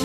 ส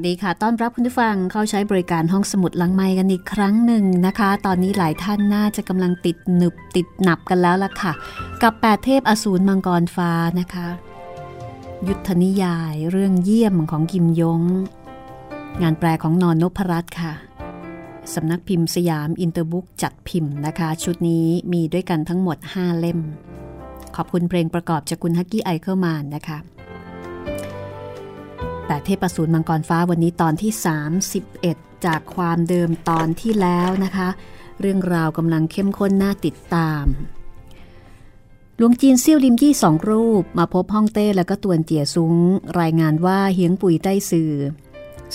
วัสดีค่ะ ต้อนรับคุณผู้ฟังเข้าใช้บริการห้องสมุดลังไม้กันอีกครั้งหนึ่งนะคะ ตอนนี้หลายท่านน่าจะกำลังติดหนึบติดหนับกันแล้วล่ะค่ะ กับแปดเทพอสูรมังกรฟ้านะคะ ยุทธนิยายเรื่องเยี่ยมของกิมยง งานแปลของนอนนพรัตน์ค่ะสำนักพิมพ์สยามอินเตอร์บุ๊กจัดพิมพ์นะคะ ชุดนี้มีด้วยกันทั้งหมด 5 เล่ม ขอบคุณเพลงประกอบจากคุณฮักกี้ไอเคิลมานนะคะ แต่เทพสูรมังกรฟ้าวันนี้ตอนที่ 31 จากความเดิมตอนที่แล้วนะคะ เรื่องราวกำลังเข้มข้นน่าติดตาม หลวงจีนเซี่ยวลิมยี่สองรูป มาพบฮ่องเต้แล้วก็ตวนเจียซุ้งรายงานว่าเฮียงปุยใต้สื่อ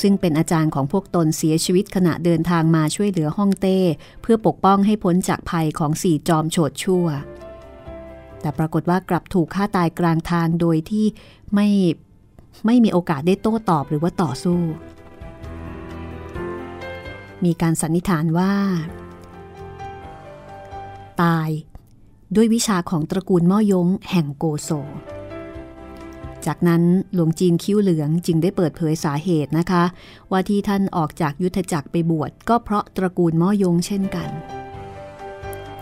ซึ่งเป็นอาจารย์ของพวกตนเสียชีวิตขณะเดินทางมาช่วยเหลือฮ่องเต้ เพื่อปกป้องให้พ้นจากภัยของสี่จอมโฉดชั่ว แต่ปรากฏว่ากลับถูกฆ่าตายกลางทางโดยที่ไม่ ไม่มีโอกาสได้โต้ตอบหรือว่าต่อสู้ มีการสันนิษฐานว่า ตายด้วยวิชาของตระกูลม่อยงแห่งโกโซ จากนั้นหลวงจีนคิ้วเหลืองจึงได้เปิดเผยสาเหตุนะคะ ว่าที่ท่านออกจากยุทธจักรไปบวชก็เพราะตระกูลม่อยงเช่นกัน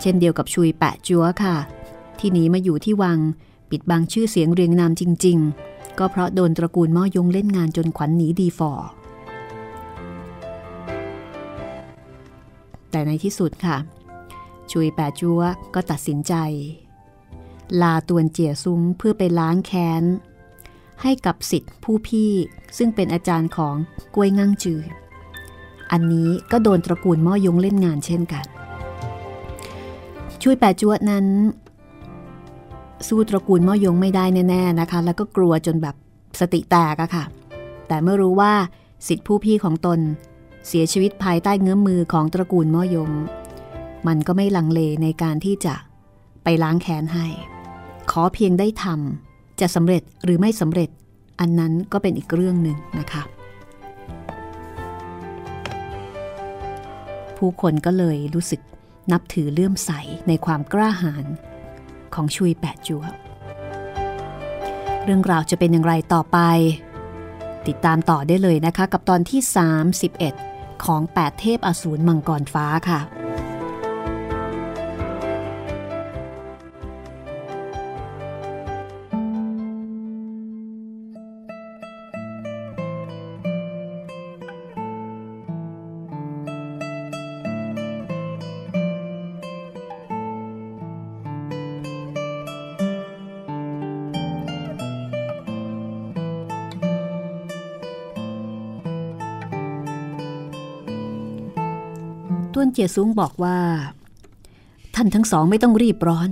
เช่นเดียวกับชุยแปะจัวค่ะ ที่หนีมาอยู่ที่วัง ปิดบังชื่อเสียงเรียงนามจริง ๆ ก็เพราะโดนตระกูลม่อยงเล่นงานจนขวัญหนีดีฟอแต่ในที่สุดค่ะ ชุยแปดจัวก็ตัดสินใจ ลาตวนเจียซุ้งเพื่อไปล้างแค้น ให้กับสิทธิผู้พี่ซึ่งเป็นอาจารย์ของกล้วยงั่งจือ อันนี้ก็โดนตระกูลม่อยงเล่นงานเช่นกันช่วยแปดจวดนั้น สู้ตระกูลม่อยงไม่ได้แน่ๆนะคะ แล้วก็กลัวจนแบบสติแตกอะค่ะ แต่เมื่อรู้ว่าสิทธิผู้พี่ของตน เสียชีวิตภายใต้เงื้อมมือของตระกูลม่อยง มันก็ไม่ลังเลในการที่จะไปล้างแค้นให้ ขอเพียงได้ทำจะสำเร็จหรือไม่สำเร็จ อันนั้นก็เป็นอีกเรื่องหนึ่งนะคะ ผู้คนก็เลยรู้สึกนับถือเลื่อมใสในความกล้าหาญ ของชุยแปดจัวเรื่องราวจะเป็นอย่างไรต่อไป ติดตามต่อได้เลยนะคะ กับตอนที่ 31 ของ 8 เทพอสูรมังกรฟ้าค่ะ เจียซุ้งบอกว่า ท่านทั้งสองไม่ต้องรีบร้อน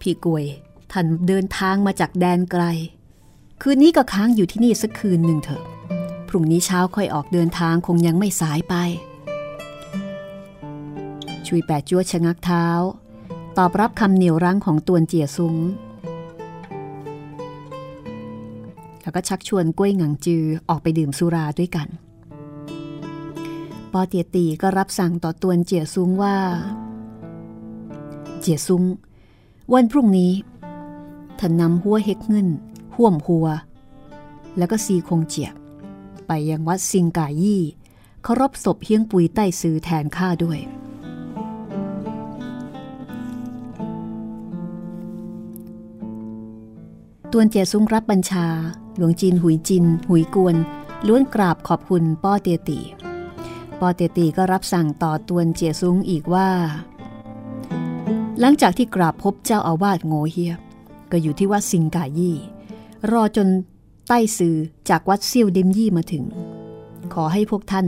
พี่กวย ท่านเดินทางมาจากแดนไกล คืนนี้ก็ค้างอยู่ที่นี่สักคืนหนึ่งเถอะ พรุ่งนี้เช้าค่อยออกเดินทางคงยังไม่สายไป ชุยแปดจัวชะงักเท้า ตอบรับคำเหนียวรั้งของตวนเจียซุ้งแล้วก็ชักชวนกล้วยหงังจือออกไปดื่มสุราด้วยกัน ปอเตียตีก็รับสั่งต่อตวนเจียซุงว่า เจียซุงวันพรุ่งนี้ท่านนำหัวเฮกเงินห่วมหัว แล้วก็ซีคงเจียบ ไปยังวัดซิงกายี่เคารพศพเฮียงปุยใต้ซื้อแทนข้าด้วย ตวนเจียซุ้งรับบัญชา หลวงจีนหุยจิน หุยกวน ล้วนกราบขอบคุณป้อเตียตี ปอเตตีก็รับสั่งต่อตวนเจียซุ้งอีกว่า หลังจากที่กราบพบเจ้าอาวาสโงเฮียก็อยู่ที่วัดสิงกายี่ รอจนใต้ซือจากวัดเซี่ยวเดมยี่มาถึง ขอให้พวกท่าน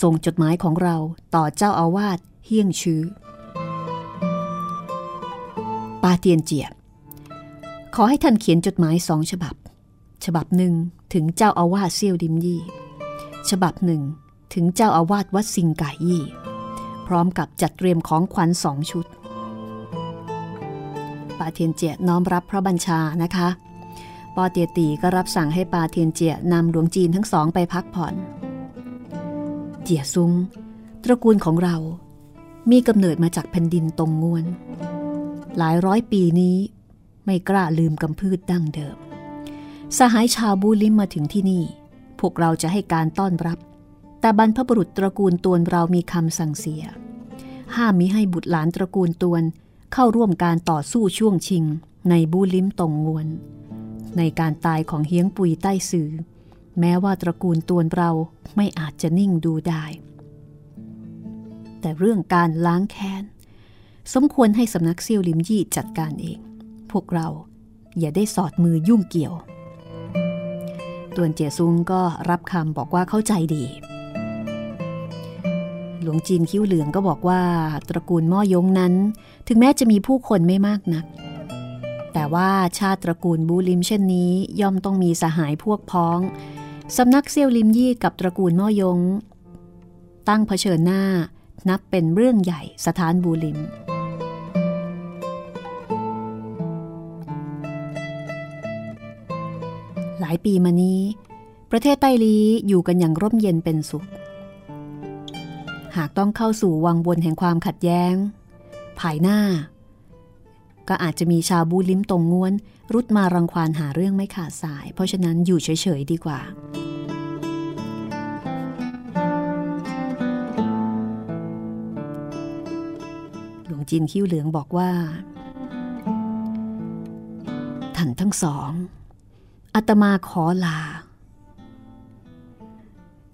ส่งจดหมายของเราต่อเจ้าอาวาสเฮียงชื้อ ปาเตียนเจียขอให้ท่านเขียนจดหมายสองฉบับ ฉบับหนึ่งถึงเจ้าอาวาสเซี่ยวดิมยี่ ฉบับหนึ่ง ถึงเจ้าอาวาสวัดสิงกายี่ พร้อมกับจัดเตรียมของขวัญสองชุดปาเทียนเจียน้อมรับพระบัญชานะคะปอเตียตีก็รับสั่งให้ปาเทียนเจียนำหลวงจีนทั้งสองไปพักผ่อน เจียซุงตระกูลของเรามีกำเนิดมาจากแผ่นดินตรงงวน หลายร้อยปีนี้ไม่กล้าลืมกำพืชดั้งเดิม สหายชาวบูลิมมาถึงที่นี่ พวกเราจะให้การต้อนรับ แต่บรรพบุรุษตระกูลตวนเรามีคำสั่งเสีย ห้ามมิให้บุตรหลานตระกูลตวนเข้าร่วมการต่อสู้ช่วงชิง ในบูลิมตงงวน ในการตายของเฮียงปุยใต้สื่อ แม้ว่าตระกูลตวนเราไม่อาจจะนิ่งดูได้ แต่เรื่องการล้างแค้น สมควรให้สำนักเซียวลิมยี่จัดการเอง พวกเราอย่าได้สอดมือยุ่งเกี่ยว ตวนเจียซุงก็รับคำบอกว่าเข้าใจดี หลวงจีนคิ้วเหลืองก็บอกว่า ตระกูลม่อยงนั้น ถึงแม้จะมีผู้คนไม่มากนัก แต่ว่าชาติตระกูลบูลิมเช่นนี้ย่อมต้องมีสหายพวกพ้องสำนักเซียวลิมยี่กับตระกูลม่อยง ตั้งเผชิญหน้านับเป็นเรื่องใหญ่สถานบูลิม หลายปีมานี้ ประเทศไต้ลีอยู่กันอย่างร่มเย็นเป็นสุข หากต้องเข้าสู่วังวนแห่งความขัดแย้ง ภายหน้า ก็อาจจะมีชาวบูลิมตรงง้วน รุดมารังควานหาเรื่องไม่ขาดสาย เพราะฉะนั้นอยู่เฉยๆดีกว่า หลวงจินคิ้วเหลืองบอกว่าท่านทั้งสองอาตมาขอลา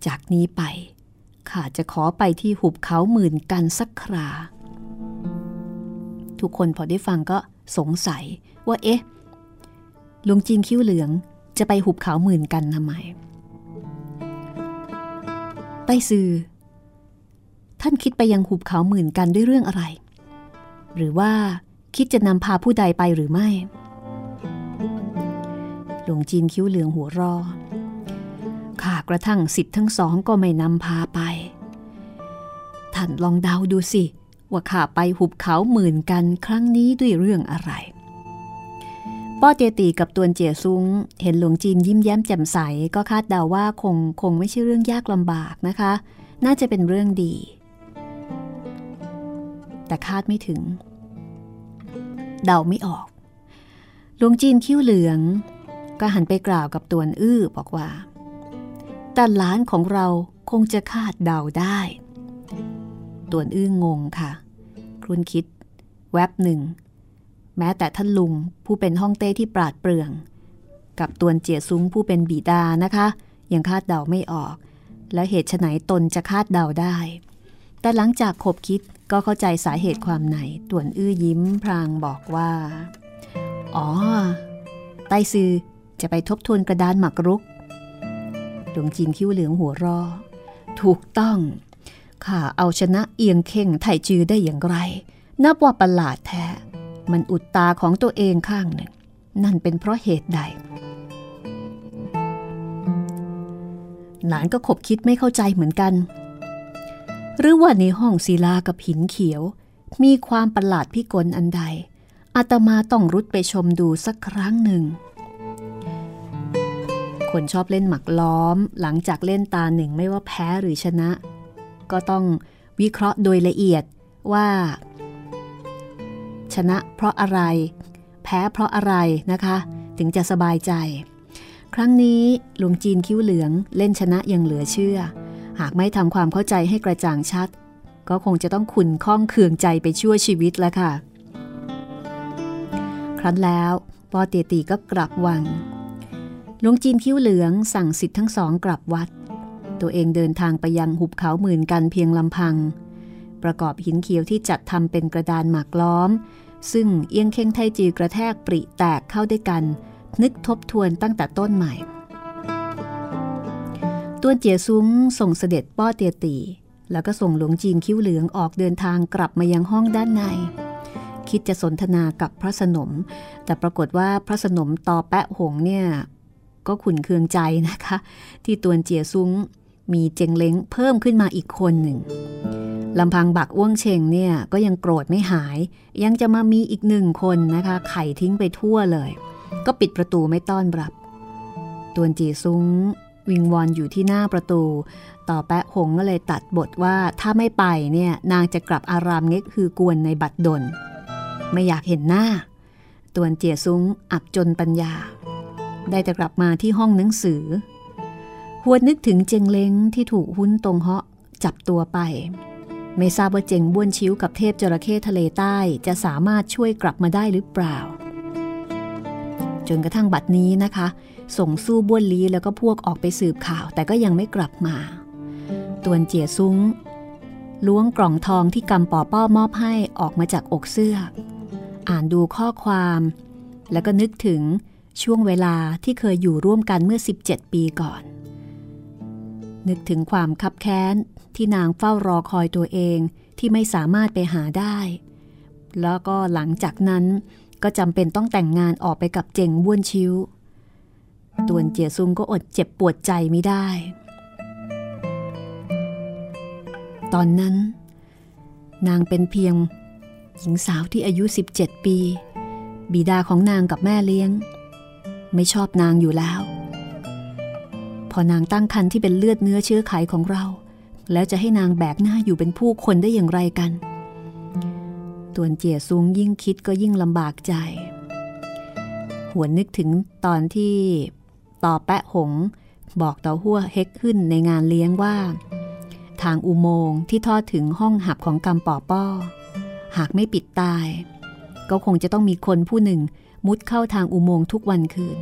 จากนี้ไป ข้าจะขอไปที่หุบเขาหมื่นกันสักครา ทุกคนพอได้ฟังก็สงสัยว่าเอ๊ะลุงจีนคิ้วเหลืองจะไปหุบเขาหมื่นกันทำไมไต้ซือท่านคิดไปยังหุบเขาหมื่นกันด้วยเรื่องอะไร หรือว่าคิดจะนำพาผู้ใดไปหรือไม่ หลวงจีนคิ้วเหลืองหัวรอ ข้ากระทั่งสิทธิ์ทั้งสองก็ไม่นำพาไป ท่านลองเดาดูสิ ว่าข้าไปหุบเขาหมื่นกันครั้งนี้ด้วยเรื่องอะไร ป้อเตียตีกับตวนเจียซุ้งเห็นหลวงจีนยิ้มแย้มแจ่มใส ก็คาดเดาว่าคงคงไม่ใช่เรื่องยากลำบากนะคะ น่าจะเป็นเรื่องดี แต่คาดไม่ถึง เดาไม่ออก หลวงจีนคิ้วเหลืองก็หันไปกล่าวกับตวนอื้อบอกว่า แต่หลานของเราคงจะคาดเดาได้ ตวนอื้องงค่ะ ครุนคิด แวบหนึ่ง แม้แต่ท่านลุงผู้เป็นห้องเต้ที่ปราดเปรื่อง กับตวนเจียซุ้งผู้เป็นบีดานะคะ ยังคาดเดาไม่ออก และเหตุไฉนตนจะคาดเดาได้ แต่หลังจากคบคิดก็เข้าใจสาเหตุความไหนตวนอื้อยิ้มพรางบอกว่า อ๋อ ไต้ซือจะไปทบทวนกระดานหมักรุก หลวงจีนคิ้วเหลืองหัวรอ ถูกต้องข้าเอาชนะเอียงเข่งไถจือได้อย่างไร นับว่าประหลาดแท้ มันอุดตาของตัวเองข้างหนึ่ง นั่นเป็นเพราะเหตุใด หลานก็ขบคิดไม่เข้าใจเหมือนกัน หรือว่าในห้องศิลากับหินเขียว มีความประหลาดพิกลอันใดอาตมาต้องรุดไปชมดูสักครั้งหนึ่ง คนชอบเล่นหมักล้อม หลังจากเล่นตาหนึ่งไม่ว่าแพ้หรือชนะ ก็ต้องวิเคราะห์โดยละเอียดว่า ชนะเพราะอะไร แพ้เพราะอะไรนะคะ ถึงจะสบายใจ ครั้งนี้หลวงจีนคิ้วเหลืองเล่นชนะย่างเหลือเชื่อ หากไม่ทำความเข้าใจให้กระจ่างชัด ก็คงจะต้องขุนข้องเคืองใจไปชั่วชีวิตแล้วค่ะ ครั้นแล้วปอเตียตีก็กลับวัง หลวงจีนคิ้วเหลืองสั่งสิทธิ์ทั้งสองกลับวัด ตัวเองเดินทางไปยังหุบเขาหมื่นกันเพียงลำพัง ประกอบหินเขียวที่จัดทำเป็นกระดานหมากล้อม ซึ่งเอียงเข่งไทจีกระแทกปริแตกเข้าด้วยกัน นึกทบทวนตั้งแต่ต้นใหม่ ตัวเจียซุ้งส่งเสด็จป้อเตียตีแล้วก็ส่งหลวงจีนคิ้วเหลืองออกเดินทางกลับมายังห้องด้านใน คิดจะสนทนากับพระสนม แต่ปรากฏว่าพระสนมตอแปะหงเนี่ย ก็ขุนเคืองใจนะคะ ที่ตัวเจียซุ้งมีเจงเล้งเพิ่มขึ้นมาอีกคนหนึ่งลำพังบักอ้วงเชงเนี่ยก็ยังโกรธไม่หาย ยังจะมามีอีกหนึ่งคนนะคะ ไข่ทิ้งไปทั่วเลย ก็ปิดประตูไม่ต้อนรับ ตวนจีซุ้งวิงวอนอยู่ที่หน้าประตู ต่อแปะหงก็เลยตัดบทว่าถ้าไม่ไปเนี่ยนางจะกลับอารามเง็กคือกวนในบัดดล ไม่อยากเห็นหน้า ตวนเจียซุ้งอับจนปัญญา ได้แต่กลับมาที่ห้องหนังสือ หวนนึกถึงเจงเล้งที่ถูกหุ้นตรงเหาะจับตัวไป ไม่ทราบว่าเจงบ้วนชิ้วกับเทพจระเข้ทะเลใต้จะสามารถช่วยกลับมาได้หรือเปล่า จนกระทั่งบัดนี้นะคะ ส่งสู้บ้วนลีแล้วก็พวกออกไปสืบข่าว แต่ก็ยังไม่กลับมา ตวนเจียซุ้งล้วงกล่องทองที่กำปอป้อมอบให้ออกมาจากอกเสื้อ อ่านดูข้อความ แล้วก็นึกถึง ช่วงเวลาที่เคยอยู่ร่วมกันเมื่อ 17 ปีก่อน นึกถึงความคับแค้นที่นางเฝ้ารอคอยตัวเองที่ไม่สามารถไปหาได้ แล้วก็หลังจากนั้นก็จำเป็นต้องแต่งงานออกไปกับเจงบ้วนชิวตวนเจียซุงก็อดเจ็บปวดใจไม่ได้ ตอนนั้น นางเป็นเพียง หญิงสาวที่อายุ 17 ปี บิดาของนางกับแม่เลี้ยง ไม่ชอบนางอยู่แล้ว พอนางตั้งคันที่เป็นเลือดเนื้อเชื้อไขของเรา แล้วจะให้นางแบกหน้าอยู่เป็นผู้คนได้อย่างไรกันตวนเจียซุงยิ่งคิดก็ยิ่งลำบากใจ หวนนึกถึงตอนที่ต่อแปะหง บอกต่อหัวเฮกขึ้นในงานเลี้ยงว่า ทางอุโมงค์ที่ทอดถึงห้องหับของกำปอป้อ หากไม่ปิดตาย ก็คงจะต้องมีคนผู้หนึ่ง มุดเข้าทางอุโมงค์ทุกวันคืน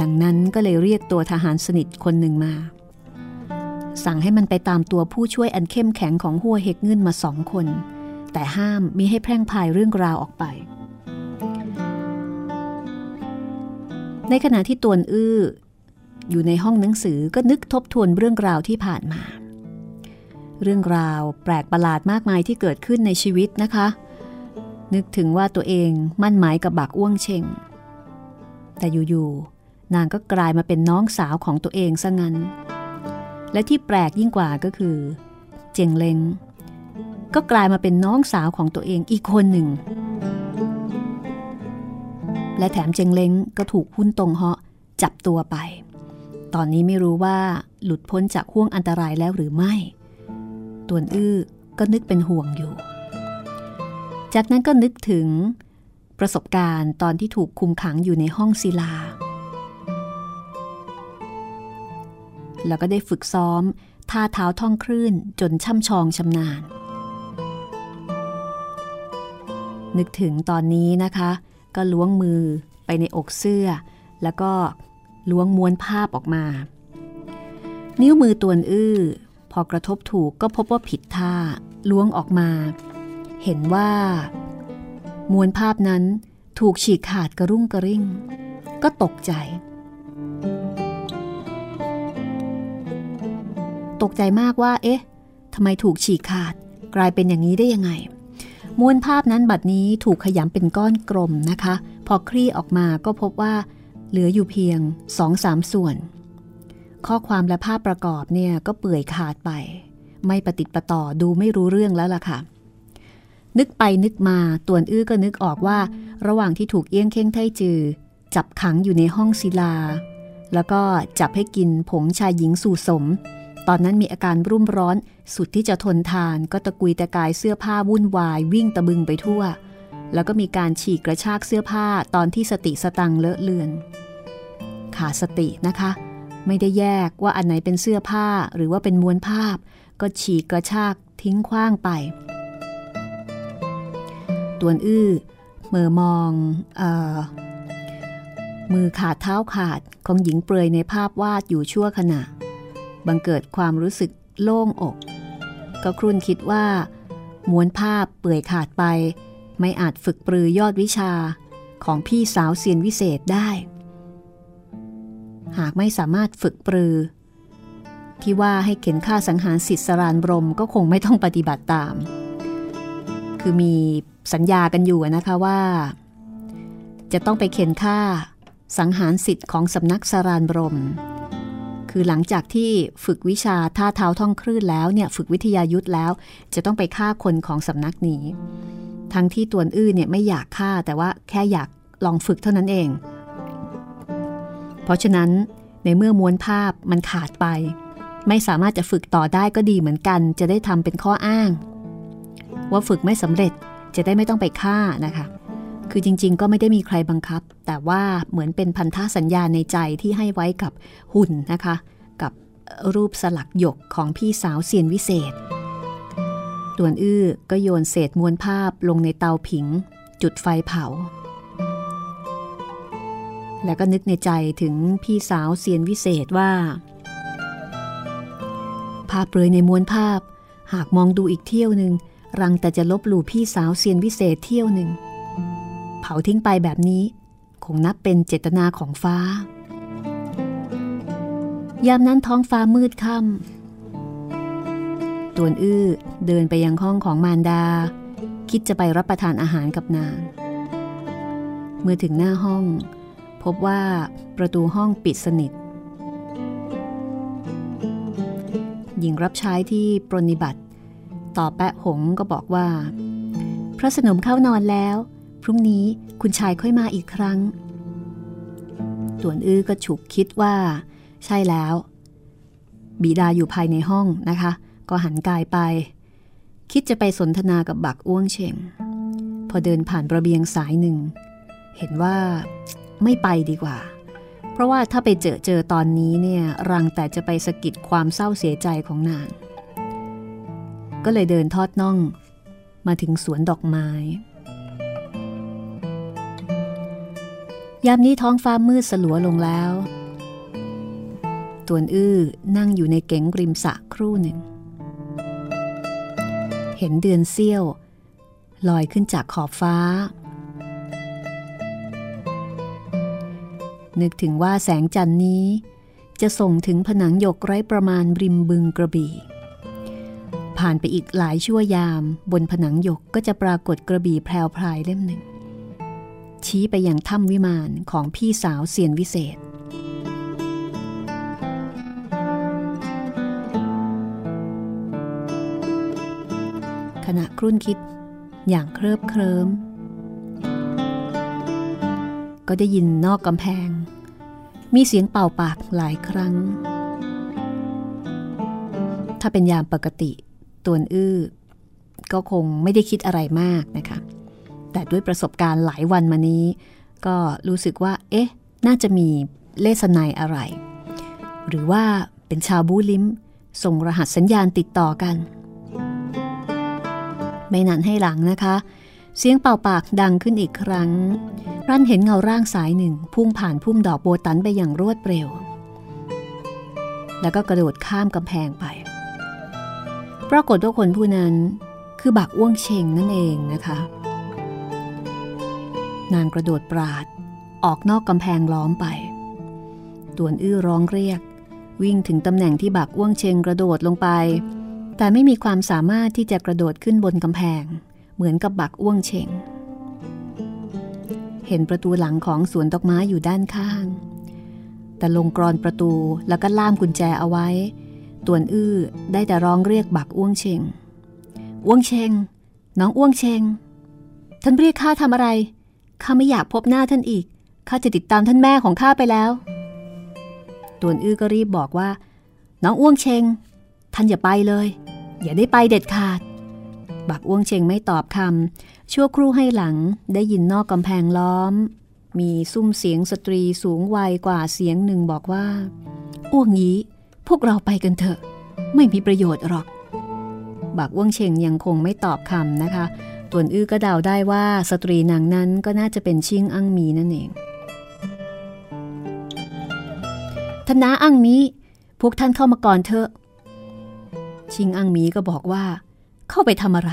ดังนั้นก็เลยเรียกตัวทหารสนิทคนหนึ่งมา สั่งให้มันไปตามตัวผู้ช่วยอันเข้มแข็งของหัวเฮกเงินมาสองคน แต่ห้ามมิให้แพร่งพายเรื่องราวออกไป ในขณะที่ตวนอื้อ อยู่ในห้องหนังสือก็นึกทบทวนเรื่องราวที่ผ่านมา เรื่องราวแปลกประหลาดมากมายที่เกิดขึ้นในชีวิตนะคะ นึกถึงว่าตัวเองมั่นหมายกับบักอ้วงเชงแต่อยู่ๆนางก็กลายมาเป็นน้องสาวของตัวเองซะงั้น และที่แปลกยิ่งกว่าก็คือ เจงเลงก็กลายมาเป็นน้องสาวของตัวเองอีกคนหนึ่ง และแถมเจงเล้งก็ถูกหุ้นตรงเหาะจับตัวไป ตอนนี้ไม่รู้ว่าหลุดพ้นจากห่วงอันตรายแล้วหรือไม่ ตวนอื้อก็นึกเป็นห่วงอยู่ จากนั้นก็นึกถึงประสบการณ์ตอนที่ถูกคุมขังอยู่ในห้องศิลา แล้วก็ได้ฝึกซ้อมท่าเท้าท่องคลื่นจนช่ำชองชำนาญ นึกถึงตอนนี้นะคะ ก็ล้วงมือไปในอกเสื้อ แล้วก็ล้วงม้วนภาพออกมา นิ้วมือตัวอื้อ พอกระทบถูกก็พบว่าผิดท่าล้วงออกมา เห็นว่า มวนภาพนั้นถูกฉีกขาดกระรุ่งกระริ่ง ก็ตกใจ ตกใจมากว่า เอ๊ะทำไมถูกฉีกขาดกลายเป็นอย่างนี้ได้ยังไง มวนภาพนั้นบัดนี้ถูกขยำเป็นก้อนกลมนะคะ พอคลี่ออกมาก็พบว่า เหลืออยู่เพียงสองสามส่วน ข้อความและภาพประกอบเนี่ยก็เปื่อยขาดไป ไม่ปฏิติประต่อดูไม่รู้เรื่องแล้วล่ะค่ะ นึกไปนึกมาตวนอื้อก็นึกออกว่า ระหว่างที่ถูกเอี้ยงเค้งไทจือ จับขังอยู่ในห้องศิลา แล้วก็จับให้กินผงชายหญิงสู่สม ตอนนั้นมีอาการรุ่มร้อนสุดที่จะทนทานก็ตะกุยตะกายเสื้อผ้าวุ่นวายวิ่งตะบึงไปทั่ว แล้วก็มีการฉีกกระชากเสื้อผ้าตอนที่สติสตังเลอะเลือน ขาดสตินะคะ ไม่ได้แยกว่าอันไหนเป็นเสื้อผ้าหรือว่าเป็นมวลภาพ ก็ฉีกกระชากทิ้งคว้างไป ตวนอื้อเมื่อมองอมือขาดเท้าขาดของหญิงเปลือยในภาพวาดอยู่ชั่วขณะ บังเกิดความรู้สึกโล่งอก ก็ครุ่นคิดว่า ม้วนภาพเปื่อยขาดไป ไม่อาจฝึกปรือยอดวิชาของพี่สาวเซียนวิเศษได้ หากไม่สามารถฝึกปรือ ที่ว่าให้เข็นฆ่าสังหารสิทธิสรานบรมก็คงไม่ต้องปฏิบัติตาม คือมี สัญญากันอยู่นะคะว่า จะต้องไปเข็นฆ่า สังหารสิทธิ์ของสำนักสรานบรม คือหลังจากที่ฝึกวิชาท่าเท้าท่องคลื่นแล้วเนี่ยฝึกวิทยายุทธแล้ว จะต้องไปฆ่าคนของสำนักนี้ ทั้งที่ตวนอื้อเนี่ยไม่อยากฆ่าแต่ว่าแค่อยากลองฝึกเท่านั้นเอง เพราะฉะนั้นในเมื่อม้วนภาพมันขาดไป ไม่สามารถจะฝึกต่อได้ก็ดีเหมือนกัน จะได้ทำเป็นข้ออ้าง ว่าฝึกไม่สำเร็จ จะได้ไม่ต้องไปฆ่านะคะ คือจริง ๆ ก็ไม่ได้มีใครบังคับ แต่ว่าเหมือนเป็นพันธสัญญาในใจที่ให้ไว้กับหุ่นนะคะ กับรูปสลักหยกของพี่สาวเซียนวิเศษต่วนอื้อก็โยนเศษมวลภาพลงในเตาผิง จุดไฟเผา แล้วก็นึกในใจถึงพี่สาวเซียนวิเศษว่า ภาพเปลยในมวลภาพ หากมองดูอีกเที่ยวหนึ่ง รังแต่จะลบหลู่พี่สาวเซียนวิเศษเที่ยวหนึ่ง เผาทิ้งไปแบบนี้ คงนับเป็นเจตนาของฟ้า ยามนั้นท้องฟ้ามืดค่ำตวนอื้อเดินไปยังห้องของมารดา คิดจะไปรับประทานอาหารกับนาง เมื่อถึงหน้าห้อง พบว่าประตูห้องปิดสนิทหญิงรับใช้ที่ปรนิบัติ ต่อแปะหงก็บอกว่า พระสนมเข้านอนแล้ว พรุ่งนี้คุณชายค่อยมาอีกครั้งต่วนอื้อก็ฉุกคิดว่า ใช่แล้วบีดาอยู่ภายในห้องนะคะ ก็หันกายไป คิดจะไปสนทนากับบักอ้วงเชงพอเดินผ่านระเบียงสายหนึ่ง เห็นว่าไม่ไปดีกว่า เพราะว่าถ้าไปเจอเจอตอนนี้เนี่ยรังแต่จะไปสะกิดความเศร้าเสียใจของนาง ก็เลยเดินทอดน่อง มาถึงสวนดอกไม้ ยามนี้ท้องฟ้ามืดสลัวลงแล้ว ตวนอื้อนั่งอยู่ในเก๋งริมสะครู่หนึ่ง เห็นเดือนเสี้ยว ลอยขึ้นจากขอบฟ้า นึกถึงว่าแสงจันทร์นี้จะส่งถึงผนังหยกไร้ประมาณริมบึงกระบี่ ผ่านไปอีกหลายชั่วยาม บนผนังหยกก็จะปรากฏกระบี่แพรวพรายเล่มหนึ่ง ชี้ไปยังถ้ำวิมานของพี่สาวเสียนวิเศษ ขณะครุ่นคิดอย่างเคลิบเคลิ้มก็ได้ยินนอกกำแพง มีเสียงเป่าปากหลายครั้ง ถ้าเป็นยามปกติ ตัวอื้อก็คงไม่ได้คิดอะไรมากนะคะ แต่ด้วยประสบการณ์หลายวันมานี้ ก็รู้สึกว่า เอ๊ะ น่าจะมีเลสไนอะไร หรือว่าเป็นชาวบูลิมส่งรหัสสัญญาณติดต่อกัน ไม่นานให้หลังนะคะ เสียงเป่าปากดังขึ้นอีกครั้ง รันเห็นเงาร่างสายหนึ่ง พุ่งผ่านพุ่มดอกโบตันไปอย่างรวดเร็ว แล้วก็กระโดดข้ามกำแพงไป ปรากฏว่าคนผู้นั้นคือบักอ้วงเชงนั่นเองนะคะ นางกระโดดปราดออกนอกกำแพงล้อมไปตวนอื้อร้องเรียก วิ่งถึงตำแหน่งที่บักอ้วงเชงกระโดดลงไป แต่ไม่มีความสามารถที่จะกระโดดขึ้นบนกำแพง เหมือนกับบักอ้วงเชงเห็นประตูหลังของสวนดอกไม้อยู่ด้านข้าง แต่ลงกรอนประตูแล้วก็ล่ามกุญแจเอาไว้ ตวนอื้อได้แต่ร้องเรียกบักอ้วงเชง อ้วงเชง น้องอ้วงเชง ท่านเรียกข้าทำอะไร ข้าไม่อยากพบหน้าท่านอีก ข้าจะติดตามท่านแม่ของข้าไปแล้ว ตวนอื้อก็รีบบอกว่า น้องอ้วงเชง ท่านอย่าไปเลย อย่าได้ไปเด็ดขาด บักอ้วงเชงไม่ตอบคำ ชั่วครู่ให้หลังได้ยินนอกกำแพงล้อม มีซุ้มเสียงสตรีสูงวัยกว่าเสียงหนึ่งบอกว่า อ้วงยี้ พวกเราไปกันเถอะ ไม่มีประโยชน์หรอก บักอ้วงเชงยังคงไม่ตอบคำนะคะตวนอื้อก็เดาได้ว่าสตรีนางนั้นก็น่าจะเป็นชิงอั้งมีนั่นเองท่านนาอั้งมี พวกท่านเข้ามาก่อนเถอะ ชิงอั้งมีก็บอกว่า เข้าไปทำอะไร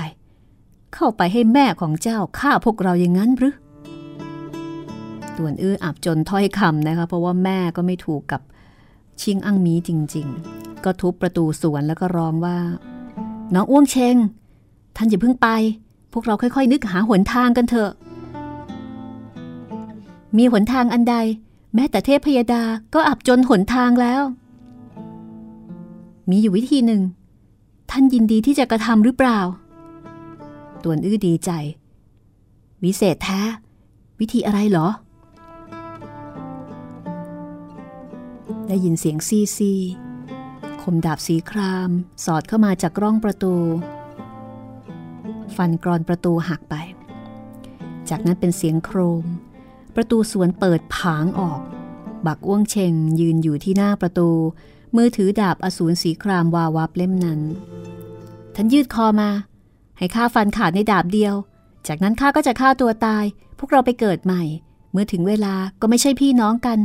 เข้าไปให้แม่ของเจ้าฆ่าพวกเราอย่างนั้นหรือตวนอื้ออับจนถ้อยคำนะคะ เพราะว่าแม่ก็ไม่ถูกกับ ชิงอั้งมีจริง ๆ ก็ทุบประตูสวนแล้วก็ร้องว่า น้องอ้วงเชง ท่านอย่าเพิ่งไป พวกเราค่อยๆ นึกหาหนทางกันเถอะ มีหนทางอันใด แม้แต่เทพพยดาก็อับจนหนทางแล้ว มีอยู่วิธีหนึ่ง ท่านยินดีที่จะกระทำหรือเปล่า ตวนอื้อดีใจ วิเศษแท้ วิธีอะไรเหรอ ได้ยินเสียงซี่ซี่คมดาบสีคราม สอดเข้ามาจากร่องประตู ฟันกรอนประตูหักไป จากนั้นเป็นเสียงโครม ประตูสวนเปิดผางออก บักอ้วงเชงยืนอยู่ที่หน้าประตู มือถือดาบอสูรสีครามวาวับเล่มนั้น ท่านยืดคอมา ให้ข้าฟันขาดในดาบเดียว จากนั้นข้าก็จะฆ่าตัวตาย พวกเราไปเกิดใหม่ เมื่อถึงเวลาก็ไม่ใช่พี่น้องกัน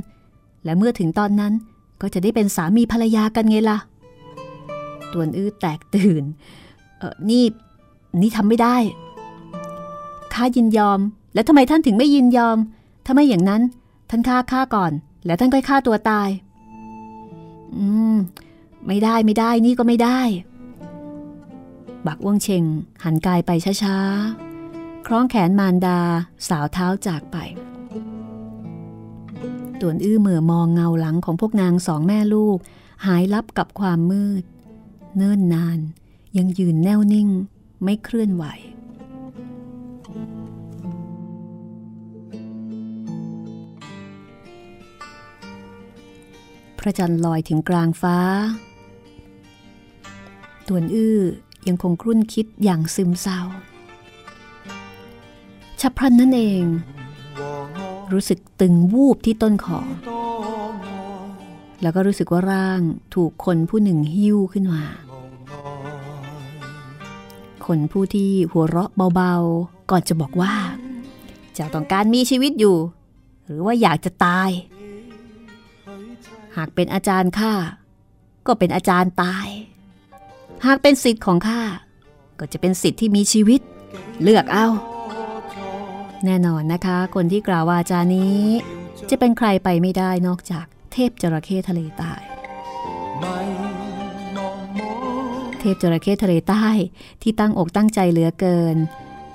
และเมื่อถึงตอนนั้นก็จะได้เป็นสามีภรรยากันไงล่ะตวนอื้อแตกตื่น เออนี่ นี่ทำไม่ได้ ข้ายินยอม แล้วทำไมท่านถึงไม่ยินยอม ถ้าไม่อย่างนั้น ท่านฆ่าข้าก่อน แล้วท่านค่อยฆ่าตัวตาย อืม ไม่ได้ไม่ได้ นี่ก็ไม่ได้ บักอ้วงเชงหันกายไปช้าๆ คล้องแขนมารดา สาวเท้าจากไป ตวนอื้อเหม่อมองเงาหลังของพวกนางสองแม่ลูก หายลับกับความมืด เนิ่นนาน ยังยืนแน่วนิ่ง ไม่เคลื่อนไหว พระจันทร์ลอยถึงกลางฟ้า ตวนอื้อยังคงครุ่นคิดอย่างซึมเศร้าฉับพลันนั่นเอง รู้สึกตึงวูบที่ต้นคอแล้วก็รู้สึกว่าร่างถูกคนผู้หนึ่งหิ้วขึ้นมา คนผู้ที่หัวเราะเบาๆ ก่อนจะบอกว่าเจ้าต้องการมีชีวิตอยู่ หรือว่าอยากจะตาย หากเป็นอาจารย์ข้าก็เป็นอาจารย์ตาย หากเป็นสิทธิ์ของข้าก็จะเป็นสิทธิ์ที่มีชีวิต เลือกเอา แน่นอนนะคะ คนที่กล่าววาจานี้ จะเป็นใครไปไม่ได้นอกจากเทพจระเข้ทะเลใต้เทพจระเข้ทะเลใต้ที่ตั้งอกตั้งใจเหลือเกิน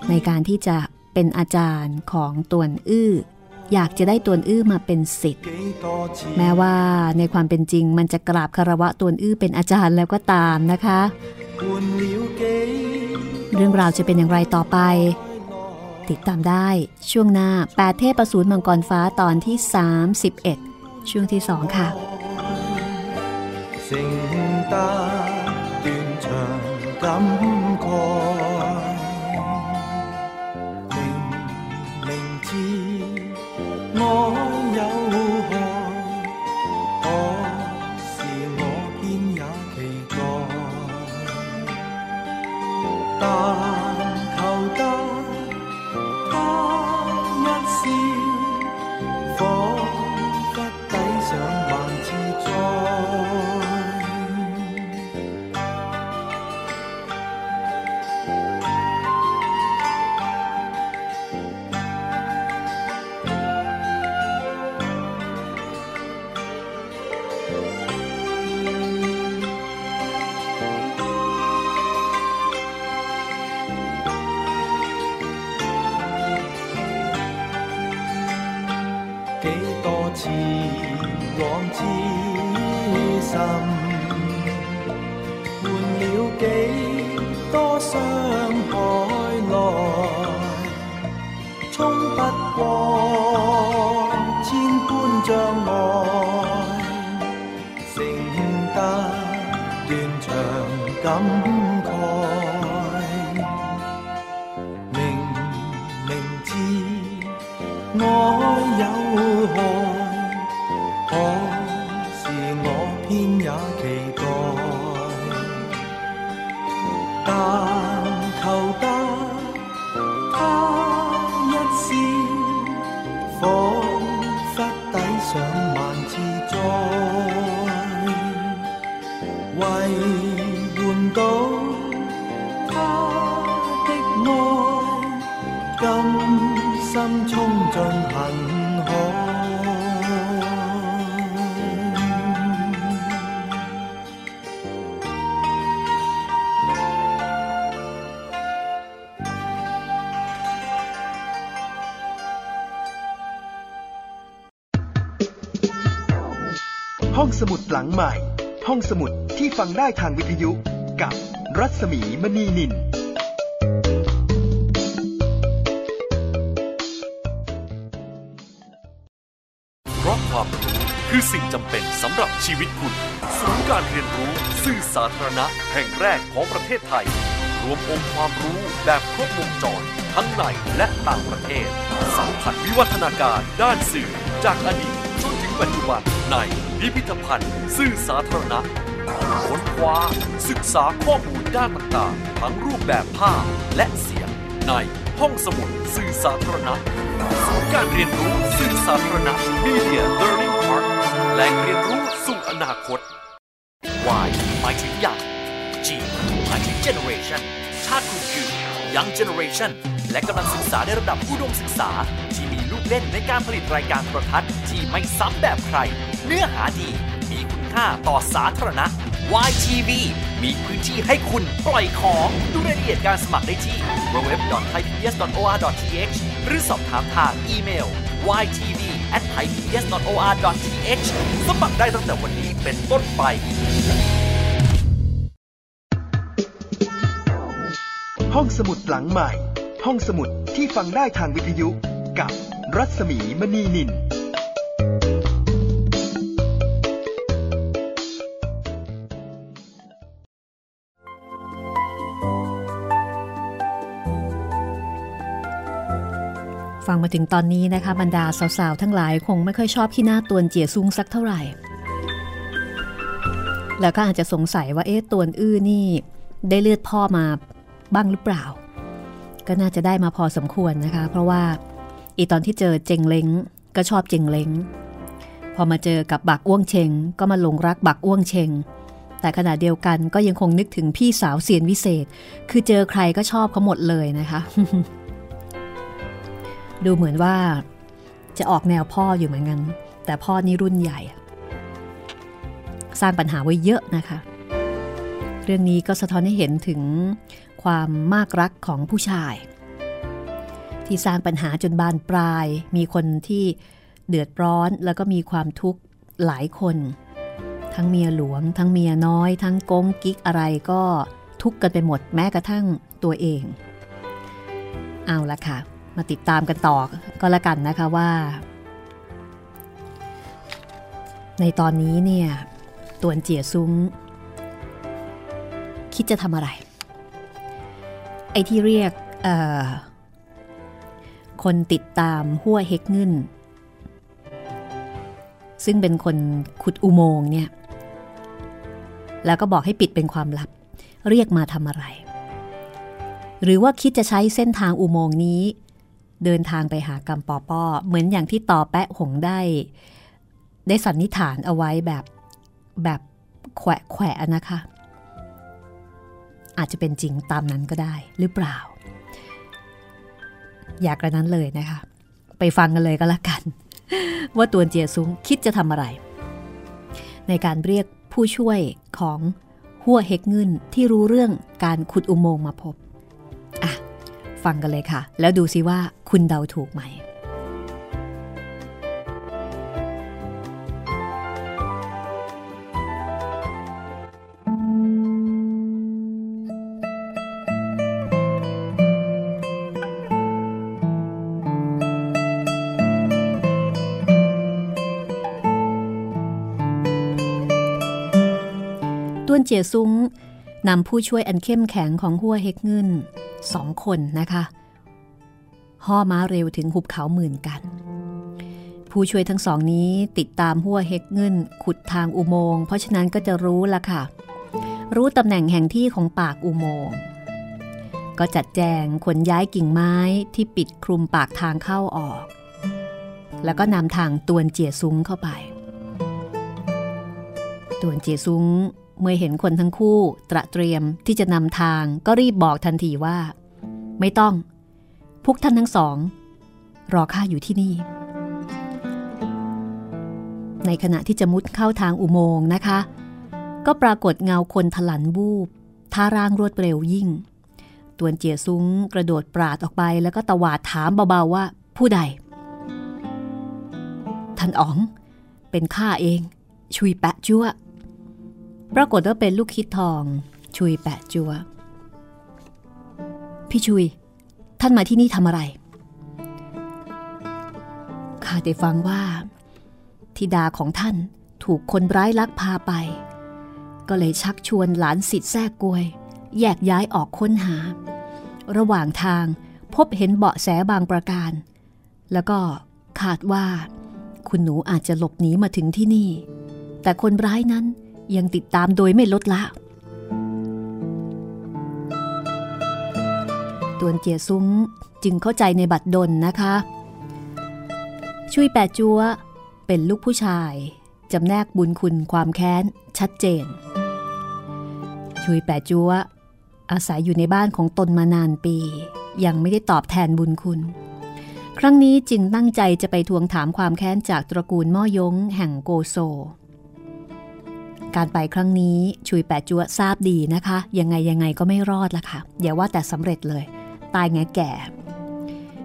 ในการที่จะเป็นอาจารย์ของตวนอื้ออยากจะได้ตวนอื้อมาเป็นศิษย์แม้ว่าในความเป็นจริงมันจะกราบคารวะตวนอื้อเป็นอาจารย์แล้วก็ตามนะคะ เรื่องราวจะเป็นอย่างไรต่อไป ติดตามได้ช่วงหน้า 8 เทพประสูนมังกรฟ้าตอนที่ 31 ช่วงที่ 2 ค่ะ 盛大断肠感 换到他的爱。甘心冲进恨海。ห้องสมุดหลังใหม่ ห้องสมุดที่ฟังได้ทางวิทยุ กับรัศมีมณีนินเพราะความรู้คือสิ่งจำเป็นสำหรับชีวิตคุณศูนย์การเรียนรู้สื่อสาธารณะแห่งแรกของประเทศไทย รวมองค์ความรู้แบบครบวงจรทั้งในและต่างประเทศ สัมผัสวิวัฒนาการด้านสื่อจากอดีตจนถึงปัจจุบันในพิพิธภัณฑ์ สื่อสาธารณะ ค้นคว้าศึกษาข้อมูลด้านต่างๆ ทั้งรูปแบบภาพและเสียง ในห้องสมุดสื่อสาธารณะศูนย์การเรียนรู้สื่อสาธารณะ Media Learning Park แหล่งเรียนรู้สู่อนาคต Y หมายถึงอย่าง G หมายถึง Generation ชาติคุณคือ Young Generation และกำลังศึกษาในระดับอุดมศึกษา ที่มีลูกเล่นในการผลิตรายการโทรทัศน์ที่ไม่ซ้ำแบบใคร เนื้อหาดีมี ค่าต่อสาธารณะ YTV มีพื้นที่ให้คุณปล่อยของ ดูรายละเอียดการสมัครได้ที่ www.thaipbs.or.th หรือสอบถามทางอีเมล ytv@thaipbs.or.th สมัครได้ตั้งแต่วันนี้เป็นต้นไปห้องสมุดหลังใหม่ ห้องสมุดที่ฟังได้ทางวิทยุ กับรัศมีมณีนิน ฟังมาถึงตอนนี้นะคะ บรรดาสาวๆ ทั้งหลายคงไม่ค่อยชอบขี้หน้าตวนเจี๋ยซุงสักเท่าไหร่ แล้วก็อาจจะสงสัยว่าเอ๊ะตวนอื้อนี่ ได้เลือดพ่อมาบ้างหรือเปล่า ก็น่าจะได้มาพอสมควรนะคะ เพราะว่าอีตอนที่เจอเจงเล้งก็ชอบเจงเล้งพอมาเจอกับบักอ้วงเชงก็มาหลงรักบักอ้วงเชงแต่ขณะเดียวกันก็ยังคงนึกถึงพี่สาวเสียนวิเศษ คือเจอใครก็ชอบเขาหมดเลยนะคะ ดูเหมือนว่าจะออกแนวพ่ออยู่เหมือนกัน แต่พ่อนี่รุ่นใหญ่ สร้างปัญหาไว้เยอะนะคะ เรื่องนี้ก็สะท้อนให้เห็นถึงความมากรักของผู้ชาย ที่สร้างปัญหาจนบานปลาย มีคนที่เดือดร้อนแล้วก็มีความทุกข์หลายคน ทั้งเมียหลวง ทั้งเมียน้อย ทั้งกงกิ๊กอะไรก็ทุกข์กันไปหมดแม้กระทั่งตัวเอง เอาละค่ะ มาติดตามกันต่อก็แล้วกันนะคะว่าในตอนนี้เนี่ยตวนเจียซุ้ง คิดจะทำอะไร ไอ้ที่เรียกคนติดตามหัวเฮกเงินซึ่งเป็นคนขุดอุโมงค์เนี่ย แล้วก็บอกให้ปิดเป็นความลับ เรียกมาทำอะไร หรือว่าคิดจะใช้เส้นทางอุโมงค์นี้ เดินทางไปหากำปอป้อเหมือนอย่างที่ต่อแปะหงได้ ได้สันนิษฐานเอาไว้แบบแบบแขวะแขวะนะคะ อาจจะเป็นจริงตามนั้นก็ได้หรือเปล่า อยากกระนั้นเลยนะคะ ไปฟังกันเลยก็แล้วกัน ว่าตัวเจียซุ้งคิดจะทำอะไร ในการเรียกผู้ช่วยของหัวเฮกเงินที่รู้เรื่องการขุดอุโมงค์มาพบ ฟังกันเลยค่ะ แล้วดูซิว่าคุณเดาถูกไหมตวนเจียซุ้ง นำผู้ช่วยอันเข้มแข็งของหัวเฮกเงินสองคนนะคะห่อม้าเร็วถึงหุบเขาหมื่นกัน ผู้ช่วยทั้งสองนี้ติดตามหัวเฮกเงินขุดทางอุโมงค์เพราะฉะนั้นก็จะรู้ละค่ะ รู้ตำแหน่งแห่งที่ของปากอุโมงค์ก็จัดแจงขนย้ายกิ่งไม้ที่ปิดคลุมปากทางเข้าออก แล้วก็นำทางตวนเจียซุ้งเข้าไป ตวนเจียซุ้ง เมื่อเห็นคนทั้งคู่ตระเตรียมที่จะนำทางก็รีบบอกทันทีว่า ไม่ต้อง พวกท่านทั้งสอง รอข้าอยู่ที่นี่ ในขณะที่จะมุดเข้าทางอุโมงค์นะคะ ก็ปรากฏเงาคนถลันบูบท่าร่างรวดเร็วยิ่ง ตวนเจียซุ้งกระโดดปราดออกไปแล้วก็ตวาดถามเบาๆว่า ผู้ใด ท่านอ๋อง เป็นข้าเอง ชุยแปะจั่ว ปรากฏว่าเป็นลูกคิดทอง ชุยแปะจัว พี่ชุย ท่านมาที่นี่ทำอะไรข้าได้ฟังว่าธิดาของท่านถูกคนร้ายลักพาไป ก็เลยชักชวนหลานสิทธิ์แทรกกวย แยกย้ายออกค้นหา ระหว่างทางพบเห็นเบาะแสบางประการ แล้วก็คาดว่า คุณหนูอาจจะหลบหนีมาถึงที่นี่ แต่คนร้ายนั้น ยังติดตามโดยไม่ลดละ ตวนเจียซุ้งจึงเข้าใจในบัตรดลนะคะ ช่วยแปดจัวเป็นลูกผู้ชายจำแนกบุญคุณความแค้น ชัดเจน ช่วยแปดจัวอาศัยอยู่ในบ้านของตนมานานปี ยังไม่ได้ตอบแทนบุญคุณ ครั้งนี้จึงตั้งใจจะไปทวงถามความแค้นจากตระกูลม่อยงแห่งโกโซ การไปครั้งนี้ชุยแปดจัวทราบดีนะคะ ยังไงยังไงก็ไม่รอดละค่ะ อย่าว่าแต่สำเร็จเลย ตายแงแก่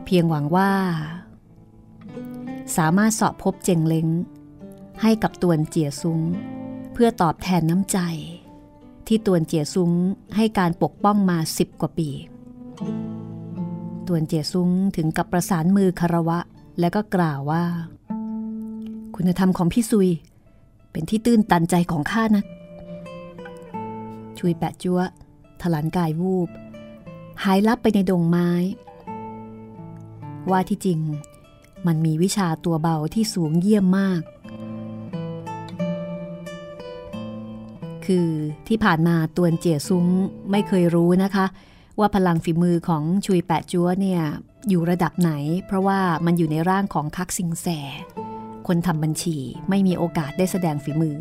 เพียงหวังว่า สามารถสอบพบเจงเล้ง ให้กับตวนเจียซุ้ง เพื่อตอบแทนน้ำใจ ที่ตวนเจียซุ้งให้การปกป้องมาสิบกว่าปี ตวนเจียซุ้งถึงกับประสานมือคารวะ แล้วก็กล่าวว่า คุณธรรมของพี่ซุย เป็นที่ตื้นตันใจของข้านะชุยแปะจัวถลันกายวูบ หายลับไปในดงไม้ ว่าที่จริง มันมีวิชาตัวเบาที่สูงเยี่ยมมาก คือที่ผ่านมาตวนเจี๋ยซุ้งไม่เคยรู้นะคะ ว่าพลังฝีมือของชุยแปะจัวเนี่ยอยู่ระดับไหน เพราะว่ามันอยู่ในร่างของคักสิงแส คนทำบัญชีไม่มีโอกาสได้แสดงฝีมือ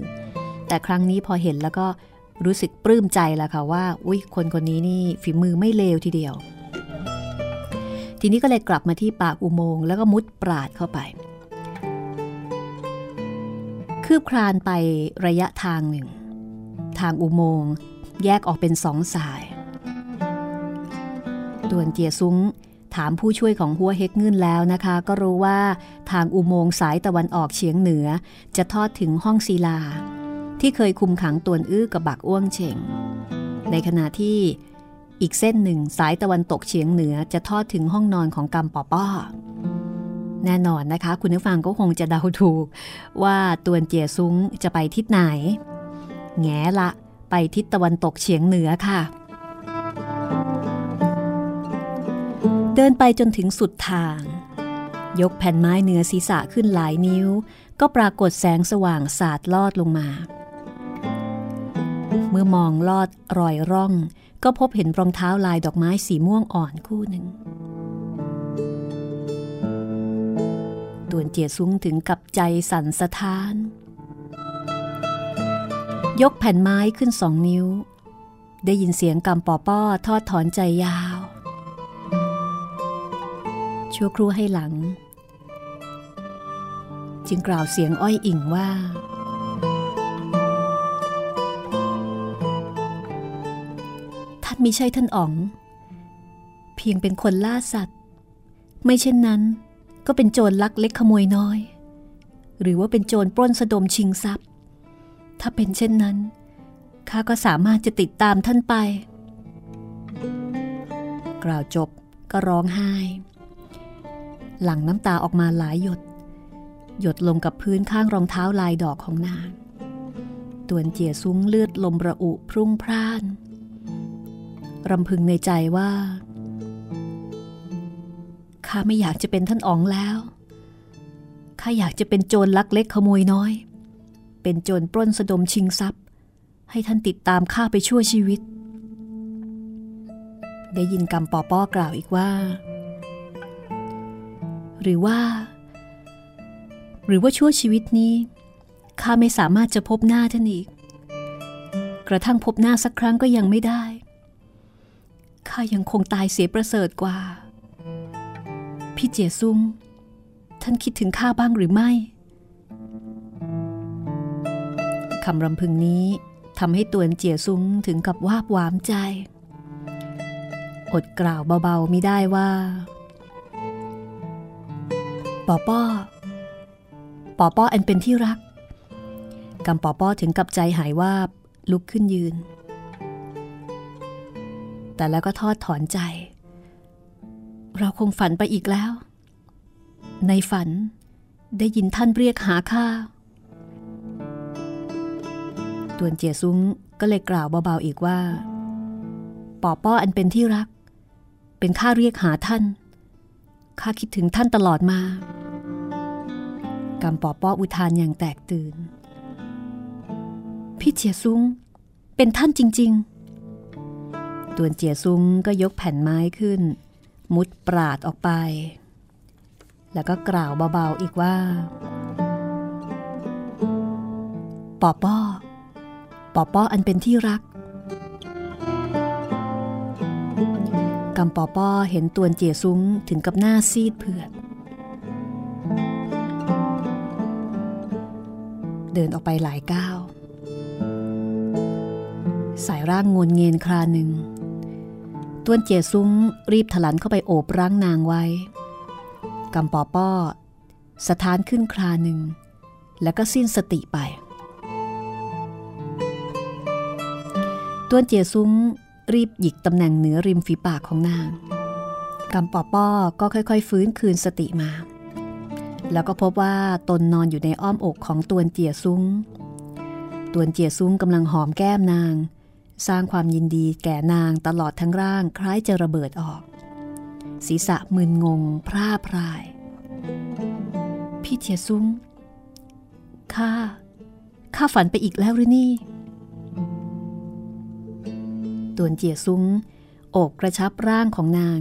แต่ครั้งนี้พอเห็นแล้วก็รู้สึกปลื้มใจแล้วค่ะว่า อุ้ยคนคนนี้นี่ฝีมือไม่เลวทีเดียว ทีนี้ก็เลยกลับมาที่ปากอุโมงค์แล้วก็มุดปราดเข้าไป คืบคลานไประยะทางหนึ่ง ทางอุโมงค์แยกออกเป็นสองสายดวนเจียซุ้ง ถามผู้ช่วยของหัวเฮกเงินแล้วนะคะ ก็รู้ว่าทางอุโมงค์สายตะวันออกเฉียงเหนือ จะทอดถึงห้องศิลา ที่เคยคุมขังตวนอื้อกับบักอ้วงเฉงในขณะที่อีกเส้นหนึ่งสายตะวันตกเฉียงเหนือจะทอดถึงห้องนอนของกำปอป้อแน่นอนนะคะ คุณผู้ฟังก็คงจะเดาถูก ว่าตวนเจียซุ้งจะไปทิศไหน แง่ละ ไปทิศตะวันตกเฉียงเหนือค่ะ เดินไปจนถึงสุดทาง ยกแผ่นไม้เหนือศีรษะขึ้นหลายนิ้ว ก็ปรากฏแสงสว่างสาดลอดลงมา เมื่อมองลอดรอยร่อง ก็พบเห็นรองเท้าลายดอกไม้สีม่วงอ่อนคู่หนึ่งตวนเจียซุ้งถึงกับใจสั่นสะท้าน ยกแผ่นไม้ขึ้นสองนิ้ว ได้ยินเสียงกำปอป้อทอดถอนใจยาว ชั่วครู่ให้หลัง จึงกล่าวเสียงอ้อยอิ่งว่า ท่านมิใช่ท่านอ๋อง เพียงเป็นคนล่าสัตว์ ไม่เช่นนั้นก็เป็นโจรลักเล็กขโมยน้อย หรือว่าเป็นโจรปล้นสะดมชิงทรัพย์ ถ้าเป็นเช่นนั้นข้าก็สามารถจะติดตามท่านไป กล่าวจบก็ร้องไห้ หลั่งน้ำตาออกมาหลายหยด หยดลงกับพื้นข้างรองเท้าลายดอกของนางตวนเจียซุ้งเลือดลมระอุพรุ่งพร่าน รำพึงในใจว่า ข้าไม่อยากจะเป็นท่านอ๋องแล้ว ข้าอยากจะเป็นโจรลักเล็กขโมยน้อย เป็นโจรปล้นสะดมชิงทรัพย์ ให้ท่านติดตามข้าไปชั่วชีวิต ได้ยินกำปอป้อกล่าวอีกว่า หรือว่า หรือว่าชั่วชีวิตนี้ข้าไม่สามารถจะพบหน้าท่านอีก กระทั่งพบหน้าสักครั้งก็ยังไม่ได้ข้ายังคงตายเสียประเสริฐกว่า พี่เจียซุงท่านคิดถึงข้าบ้างหรือไม่คำรำพึงนี้ทำให้ตวนเจียซุ้งถึงกับวาบวามใจ อดกล่าวเบาๆไม่ได้ว่า ปอป้อปอป้ออันเป็นที่รักกำปอป้อถึงกับใจหายว่าลุกขึ้นยืน แต่แล้วก็ทอดถอนใจ เราคงฝันไปอีกแล้ว ในฝันได้ยินท่านเรียกหาข้าตวนเจียซุ้งก็เลยกล่าวเบาๆอีกว่า ปอป้ออันเป็นที่รัก เป็นข้าเรียกหาท่าน ข้าคิดถึงท่านตลอดมากำปอป้ออุทานอย่างแตกตื่น พี่เจียซุ้ง เป็นท่านจริง ๆ ตัวนเจียซุ้งก็ยกแผ่นไม้ขึ้น มุดปราดออกไป แล้วก็กล่าวเบาๆอีกว่าปอป้อปอป้ออันเป็นที่รัก กำปอป้อเห็นตวนเจียซุ้งถึงกับหน้าซีดเผือด เดินออกไปหลายก้าว สายร่างงนเงินคราหนึ่งตวนเจียซุ้งรีบถลันเข้าไปโอบร่างนางไว้กำปอป้อสะท้านขึ้นคราหนึ่ง แล้วก็สิ้นสติไปตวนเจียซุ้ง รีบหยิกตำแหน่งเหนือริมฝีปากของนางกำปอป้อก็ค่อยๆ ฟื้นคืนสติมา แล้วก็พบว่าตนนอนอยู่ในอ้อมอกของตวนเจียซุ้ง ตวนเจียซุ้งกำลังหอมแก้มนาง สร้างความยินดีแก่นางตลอดทั้งร่างคล้ายจะระเบิดออก ศีรษะมึนงง พร่าพราย พี่เจียซุ้งข้าข้าฝันไปอีกแล้วหรือนี่ ตวนเจียซุ้งโอบกระชับร่างของนาง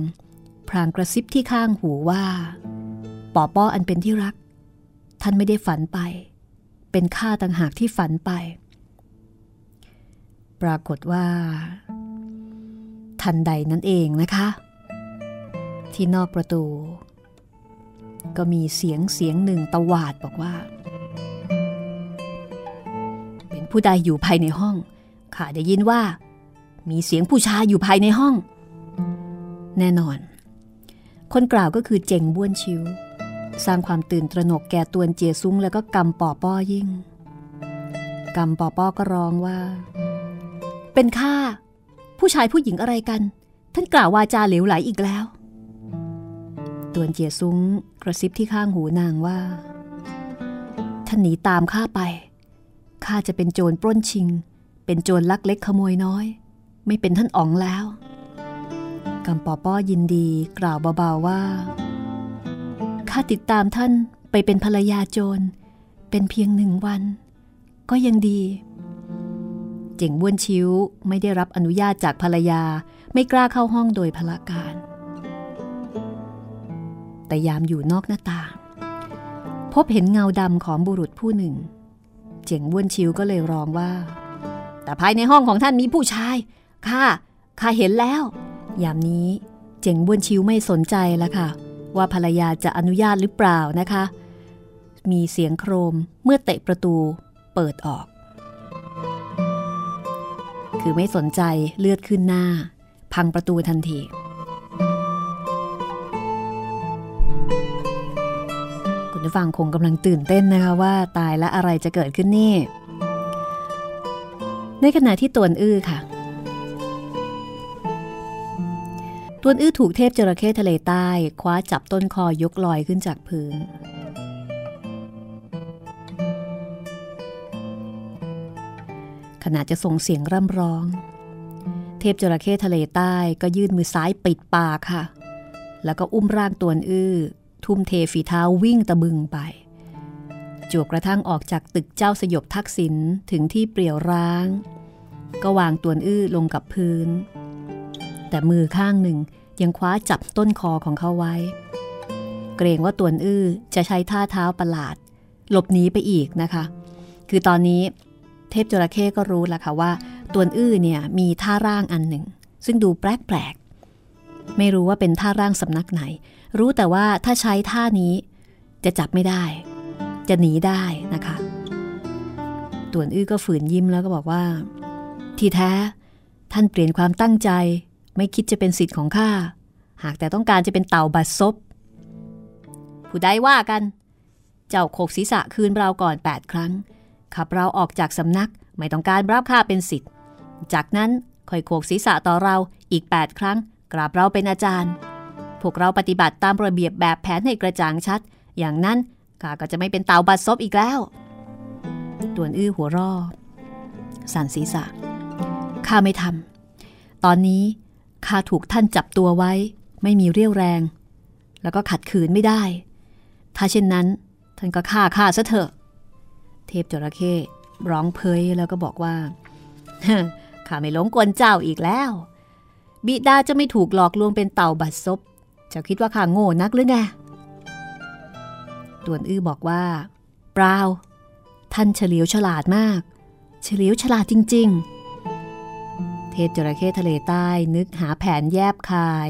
พรางกระซิบที่ข้างหูว่าปอป้ออันเป็นที่รัก ท่านไม่ได้ฝันไป เป็นข้าต่างหากที่ฝันไป ปรากฏว่า ทันใดนั่นเองนะคะ ที่นอกประตู ก็มีเสียงเสียงหนึ่งตวาดบอกว่า เป็นผู้ใดอยู่ภายในห้องข้าได้ยินว่า มีเสียงผู้ชายอยู่ภายในห้อง แน่นอน คนกล่าวก็คือเจงบ้วนชิว สร้างความตื่นตระหนกแก่ตวนเจียซุ้งแล้วก็กำปอป้อยิ่งกำปอป้อก็ร้องว่า เป็นข้าผู้ชายผู้หญิงอะไรกัน ท่านกล่าววาจาเหลวไหลอีกแล้วตวนเจียซุ้งกระซิบที่ข้างหูนางว่า ท่านหนีตามข้าไปข้าจะเป็นโจรปล้นชิง เป็นโจรลักเล็กขโมยน้อย ไม่เป็นท่านอ๋องแล้วกำปอป้อยินดีกล่าวเบาๆว่า ข้าติดตามท่านไปเป็นภรรยาโจร เป็นเพียงหนึ่งวัน ก็ยังดี เจ๋งบ้วนชิวไม่ได้รับอนุญาตจากภรรยาไม่กล้าเข้าห้องโดยพละการ แต่ยามอยู่นอกหน้าต่าง พบเห็นเงาดำของบุรุษผู้หนึ่ง เจ๋งบ้วนชิวก็เลยร้องว่า แต่ภายในห้องของท่านมีผู้ชาย ข้าข้าเห็นแล้ว ยามนี้เจ๋งบ้วนชิวไม่สนใจแล้วค่ะ ว่าภรรยาจะอนุญาตหรือเปล่านะคะ มีเสียงโครมเมื่อเตะประตูเปิดออก คือไม่สนใจเลือดขึ้นหน้า พังประตูทันทีคุณผู้ฟังคงกำลังตื่นเต้นนะคะว่าตายและอะไรจะเกิดขึ้นนี่ ในขณะที่ตวนอื้อค่ะ ตวนอื้อถูกเทพจระเข้ทะเลใต้ คว้าจับต้นคอยกลอยขึ้นจากพื้น ขณะจะส่งเสียงร่ำร้อง เทพจระเข้ทะเลใต้ก็ยื่นมือซ้ายปิดปากค่ะ แล้วก็อุ้มร่างตวนอื้อ ทุ่มเทฝีเท้าวิ่งตะบึงไปจวกกระทั่งออกจากตึกเจ้าสยบทักษิณถึงที่เปลี่ยวร้าง ก็วางตวนอื้อลงกับพื้น แต่มือข้างหนึ่งยังคว้าจับต้นคอของเขาไว้ เกรงว่าตวนอื้อจะใช้ท่าเท้าประหลาด หลบหนีไปอีกนะคะ คือตอนนี้เทพจระเข้ก็รู้แล้วค่ะว่าตวนอื้อเนี่ยมีท่าร่างอันหนึ่ง ซึ่งดูแปลกๆ ไม่รู้ว่าเป็นท่าร่างสำนักไหน รู้แต่ว่าถ้าใช้ท่านี้จะจับไม่ได้ จะหนีได้นะคะตวนอื้อก็ฝืนยิ้มแล้วก็บอกว่า ที่แท้ ท่านเปลี่ยนความตั้งใจ ไม่คิดจะเป็นสิทธิ์ของข้า หากแต่ต้องการจะเป็นเต่าบัดซบ ผู้ใดว่ากัน เจ้าโขกศีรษะคืนเราก่อน 8 ครั้ง ขับเราออกจากสำนักไม่ต้องการรับข้าเป็นสิทธิ์ จากนั้นค่อยโขกศีรษะต่อเราอีก 8 ครั้ง กราบเราเป็นอาจารย์ พวกเราปฏิบัติตามระเบียบแบบแผนให้กระจ่างชัด อย่างนั้นข้าก็จะไม่เป็นเต่าบัดซบอีกแล้วตวนอื้อหัวรอสั่นศีรษะข้าไม่ทำตอนนี้ ข้าถูกท่านจับตัวไว้ ไม่มีเรี่ยวแรง แล้วก็ขัดขืนไม่ได้ ถ้าเช่นนั้น ท่านก็ฆ่าข้าซะเถอะ เทพจระเข้ร้องเพยแล้วก็บอกว่าข้าไม่หลงกลเจ้าอีกแล้ว บิดาจะไม่ถูกหลอกลวงเป็นเต่าบัดซบจะคิดว่าข้าโง่นักหรือไงตวนอื้อบอกว่า เปล่า ท่านเฉลียวฉลาดมาก เฉลียวฉลาดจริง ๆ เทพจระเข้ทะเลใต้นึกหาแผนแยบคาย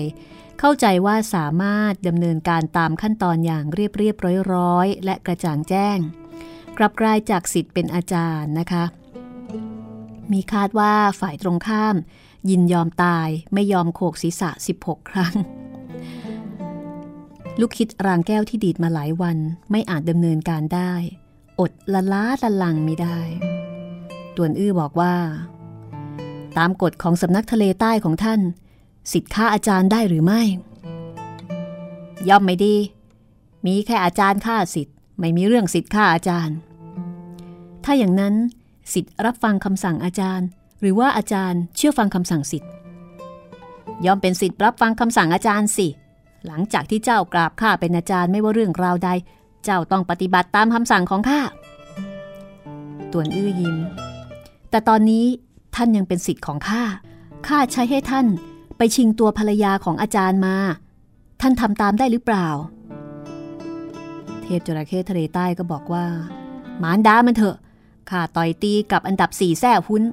เข้าใจว่าสามารถดำเนินการตามขั้นตอนอย่างเรียบเรียบร้อยร้อยและกระจ่างแจ้ง กลับกลายจากสิทธิ์เป็นอาจารย์นะคะ มีคาดว่าฝ่ายตรงข้าม ยินยอมตายไม่ยอมโขกศีรษะ 16 ครั้ง ลูกคิดรางแก้วที่ดีดมาหลายวันไม่อาจดำเนินการได้ อดละล้าละลังไม่ได้ ตวนอื้อบอกว่า ตามกฎของสำนักทะเลใต้ของท่าน สิทธิ์ฆ่าอาจารย์ได้หรือไม่ ย่อมไม่ดี มีแค่อาจารย์ฆ่าสิทธิ์ไม่มีเรื่องสิทธิ์ฆ่าอาจารย์ ถ้าอย่างนั้นสิทธิ์รับฟังคำสั่งอาจารย์ หรือว่าอาจารย์เชื่อฟังคำสั่งสิทธิ์ย่อมเป็นสิทธิ์รับฟังคำสั่งอาจารย์สิ หลังจากที่เจ้ากราบข้าเป็นอาจารย์ไม่ว่าเรื่องราวใด เจ้าต้องปฏิบัติตามคำสั่งของข้า ตวนอื้อยิ้ม แต่ตอนนี้ ท่านยังเป็นสิทธิ์ของข้า ข้าใช้ให้ท่านไปชิงตัวภรรยาของอาจารย์มา ท่านทำตามได้หรือเปล่า เทพจระเข้ทะเลใต้ก็บอกว่า หมานดามันเถอะ ข้าต่อยตีกับอันดับสี่แท้หุ้น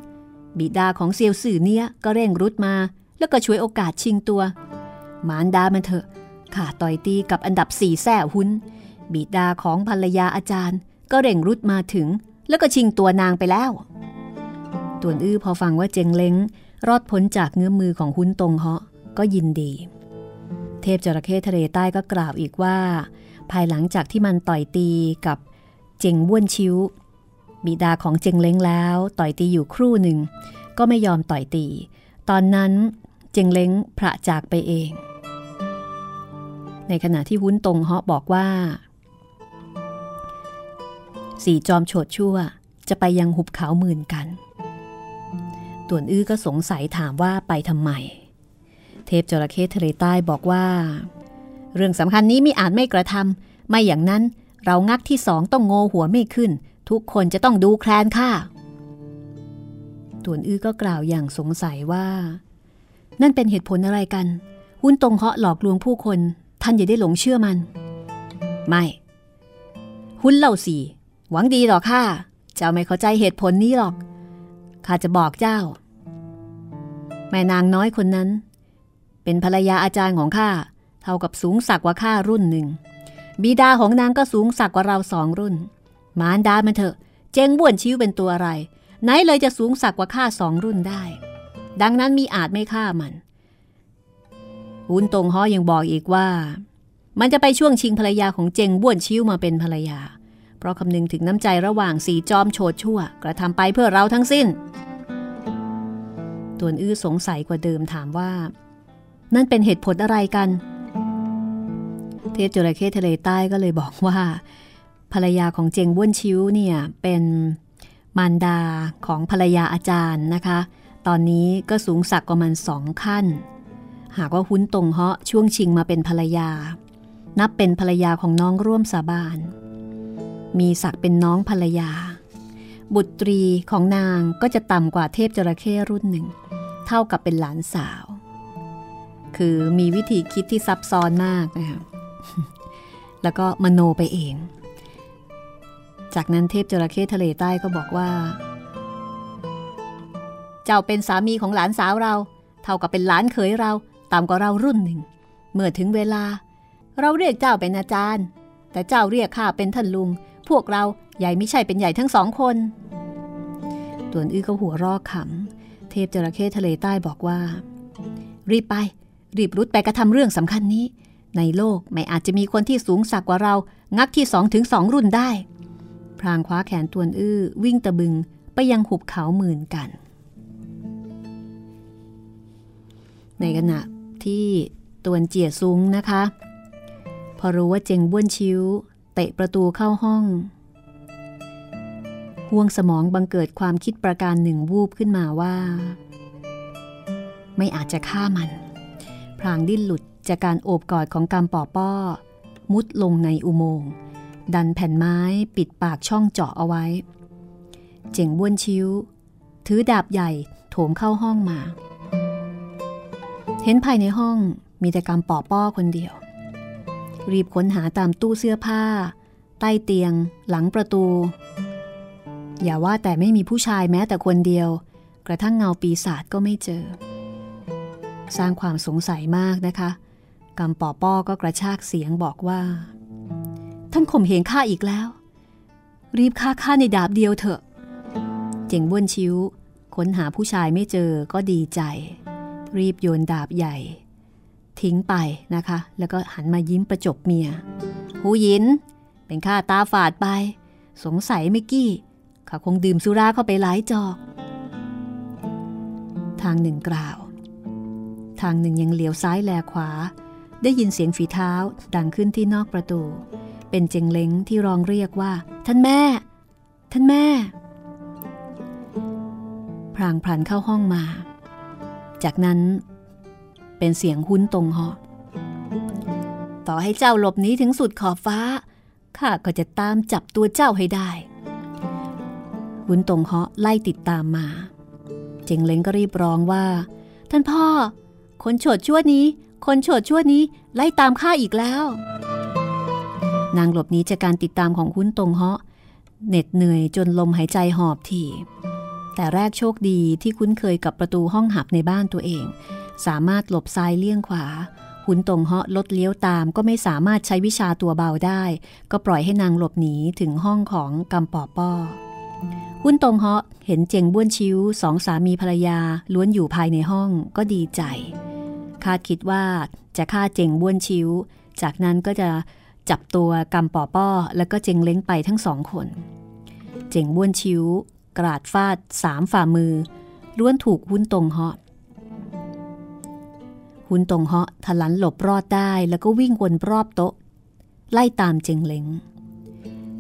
บิดาของเซียวสื่อเนี่ยก็เร่งรุดมา แล้วก็ช่วยโอกาสชิงตัวมารดามันเถอะ ข้าต่อยตีกับอันดับสี่แส่หุ้น บิดาของภรรยาอาจารย์ ก็เร่งรุดมาถึง แล้วก็ชิงตัวนางไปแล้ว ตวนอื้อพอฟังว่าเจงเล้ง รอดพ้นจากเงื้อมือของหุ้นตรงเหาะก็ยินดี เทพจระเข้ทะเลใต้ก็กล่าวอีกว่า ภายหลังจากที่มันต่อยตีกับเจงบ้วนชิ้ว บิดาของเจงเล้งแล้ว ต่อยตีอยู่ครู่หนึ่ง ก็ไม่ยอมต่อยตี ตอนนั้นเจงเล้งพระจากไปเอง ในขณะที่วุ้นตรงเหาะบอกว่าสี่จอมโฉดชั่วจะไปยังหุบเขาหมื่นกัน ต่วนอื้อก็สงสัยถามว่าไปทำไม เทพจระเข้ทะเลใต้บอกว่า เรื่องสำคัญนี้ไม่อาจไม่กระทำไม่อย่างนั้นเรางักที่สองต้องโงหัวไม่ขึ้น ทุกคนจะต้องดูแคลนค่ะต่วนอื้อก็กล่าวอย่างสงสัยว่า นั่นเป็นเหตุผลอะไรกัน หุ้นตรงเหาะหลอกลวงผู้คน ท่านอย่าได้หลงเชื่อมัน ไม่ หุ้นเล่าสี่หวังดีหรอค่ะเจ้าไม่เข้าใจเหตุผลนี้หรอก ข้าจะบอกเจ้า แม่นางน้อยคนนั้น เป็นภรรยาอาจารย์ของข้าเท่ากับสูงสักกว่าข้ารุ่นหนึ่ง บิดาของนางก็สูงสักกว่าเราสองรุ่น มารดามันเถอะ เจงบ้วนชิวเป็นตัวอะไร ไหนเลยจะสูงสักกว่าข้าสองรุ่นได้ ดังนั้นมีอาจไม่ฆ่ามันหุนตรงฮอยังบอกอีกว่า มันจะไปช่วงชิงภรรยาของเจงบ้วนชิวมาเป็นภรรยา เพราะคำนึงถึงน้ำใจระหว่างสีจอมโฉดชั่ว กระทำไปเพื่อเราทั้งสิ้นตวนอื้อสงสัยกว่าเดิมถามว่า นั่นเป็นเหตุผลอะไรกัน เทพจระเข้ทะเลใต้ก็เลยบอกว่า ภรรยาของเจงบ้วนชิวเนี่ยเป็นมารดาของภรรยาอาจารย์นะคะ ตอนนี้ก็สูงสักกว่ามันสองขั้น หากว่าหุ้นตรงเหาะช่วงชิงมาเป็นภรรยา นับเป็นภรรยาของน้องร่วมสาบาน มีศักเป็นน้องภรรยา บุตรีของนางก็จะต่ำกว่าเทพจระเข้รุ่นหนึ่ง เท่ากับเป็นหลานสาว คือมีวิธีคิดที่ซับซ้อนมากนะคะแล้วก็มโนไปเอง จากนั้นเทพจระเข้ทะเลใต้ก็บอกว่า เจ้าเป็นสามีของหลานสาวเรา เท่ากับเป็นหลานเขยเราต่ำกว่าเรารุ่นหนึ่ง เมื่อถึงเวลา เราเรียกเจ้าเป็นอาจารย์ แต่เจ้าเรียกข้าเป็นท่านลุง พวกเราใหญ่ไม่ใช่เป็นใหญ่ทั้งสองคนตวนอื้อก็หัวรอกขำ เทพจระเข้ทะเลใต้บอกว่า รีบไป รีบรุดไปกระทำเรื่องสำคัญนี้ ในโลกไม่อาจจะมีคนที่สูงสักกว่าเรา งักที่สองถึงสองรุ่นได้ พรางคว้าแขนตวนอื้อ วิ่งตะบึงไปยังหุบเขาหมื่นกัน ในขณะที่ตวนเจียซุ้งนะคะ พอรู้ว่าเจงบ้วนชิว เตะประตูเข้าห้อง ห่วงสมองบังเกิดความคิดประการหนึ่งวูบขึ้นมาว่า ไม่อาจจะฆ่ามัน พรางดิ้นหลุดจากการโอบกอดของกำปอป้อ มุดลงในอุโมงค์ดันแผ่นไม้ปิดปากช่องเจาะเอาไว้ เจ๋งบ้วนชิวถือดาบใหญ่โถมเข้าห้องมา เห็นภายในห้องมีแต่กำปอป้อคนเดียว รีบค้นหาตามตู้เสื้อผ้า ใต้เตียง หลังประตู อย่าว่าแต่ไม่มีผู้ชายแม้แต่คนเดียว กระทั่งเงาปีศาจก็ไม่เจอ สร้างความสงสัยมากนะคะกำปอป้อก็กระชากเสียงบอกว่า ท่านข่มเหงข้าอีกแล้ว รีบฆ่าข้าในดาบเดียวเถอะ เจ๋งบ้วนชิวค้นหาผู้ชายไม่เจอก็ดีใจ รีบโยนดาบใหญ่ ทิ้งไปนะคะ แล้วก็หันมายิ้มประจบเมีย หูยิน เป็นข้าตาฝาดไป สงสัยไม่กี้ข้าคงดื่มสุราเข้าไปหลายจอก ทางหนึ่งกล่าว ทางหนึ่งยังเหลียวซ้ายแลขวา ได้ยินเสียงฝีเท้าดังขึ้นที่นอกประตู เป็นเจงเล้งที่ร้องเรียกว่า ท่านแม่ ท่านแม่ พรางพลันเข้าห้องมา จากนั้น เป็นเสียงหุ้นตรงหอต่อให้เจ้าหลบหนีถึงสุดขอบฟ้า ข้าก็จะตามจับตัวเจ้าให้ได้หุ้นตรงเหาะไล่ติดตามมา เจงเล้งก็รีบร้องว่า ท่านพ่อ คนโฉดชั่วนี้ คนโฉดชั่วนี้ไล่ตามข้าอีกแล้ว นางหลบหนีจากการติดตามของหุ้นตรงเหาะเหน็ดเหนื่อยจนลมหายใจหอบถี่ แต่แรกโชคดีที่คุ้นเคยกับประตูห้องหับในบ้านตัวเอง สามารถหลบซ้ายเลี่ยงขวา หุนตรงเหาะลดเลี้ยวตามก็ไม่สามารถใช้วิชาตัวเบาได้ ก็ปล่อยให้นางหลบหนีถึงห้องของกำปอป้อหุนตรงเหาะเห็นเจงบ้วนชิวสองสามีภรรยาล้วนอยู่ภายในห้องก็ดีใจ คาดคิดว่าจะฆ่าเจงบ้วนชิว จากนั้นก็จะจับตัวกำปอป้อ แล้วก็เจงเล้งไปทั้งสองคน เจงบ้วนชิวกราดฟาดสามฝ่ามือล้วนถูกหุนตรงเหาะ หุนตงเหาะทะลันหลบรอดได้แล้วก็วิ่งวนรอบโต๊ะ ไล่ตามเจงเล้ง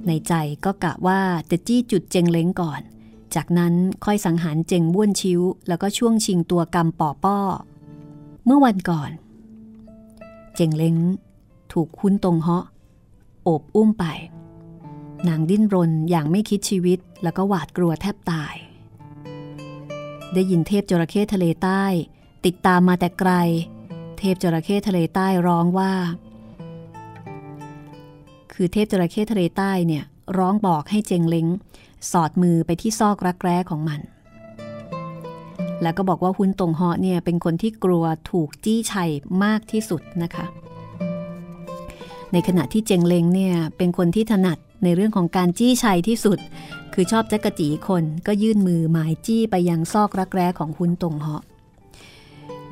ในใจก็กะว่าจะจี้จุดเจงเล้งก่อน จากนั้นค่อยสังหารเจงบ้วนชิ้ว แล้วก็ช่วงชิงตัวกำปอป้อ เมื่อวันก่อน เจงเล้งถูกหุนตรงเหาะโอบอุ้มไป นางดิ้นรนอย่างไม่คิดชีวิตแล้วก็หวาดกลัวแทบตาย ได้ยินเทพจระเข้ทะเลใต้ ติดตามมาแต่ไกล เทพจระเข้ทะเลใต้ร้องว่า คือเทพจระเข้ทะเลใต้เนี่ยร้องบอกให้เจงเล้งสอดมือไปที่ซอกรักแร้ของมัน แล้วก็บอกว่าหุนตงเหาะเนี่ยเป็นคนที่กลัวถูกจี้ชัยมากที่สุดนะคะ ในขณะที่เจงเล้งเนี่ยเป็นคนที่ถนัดในเรื่องของการจี้ชัยที่สุด คือชอบจักกะจีคนก็ยื่นมือหมายจี้ไปยังซอกรักแร้ของหุนตงเหาะ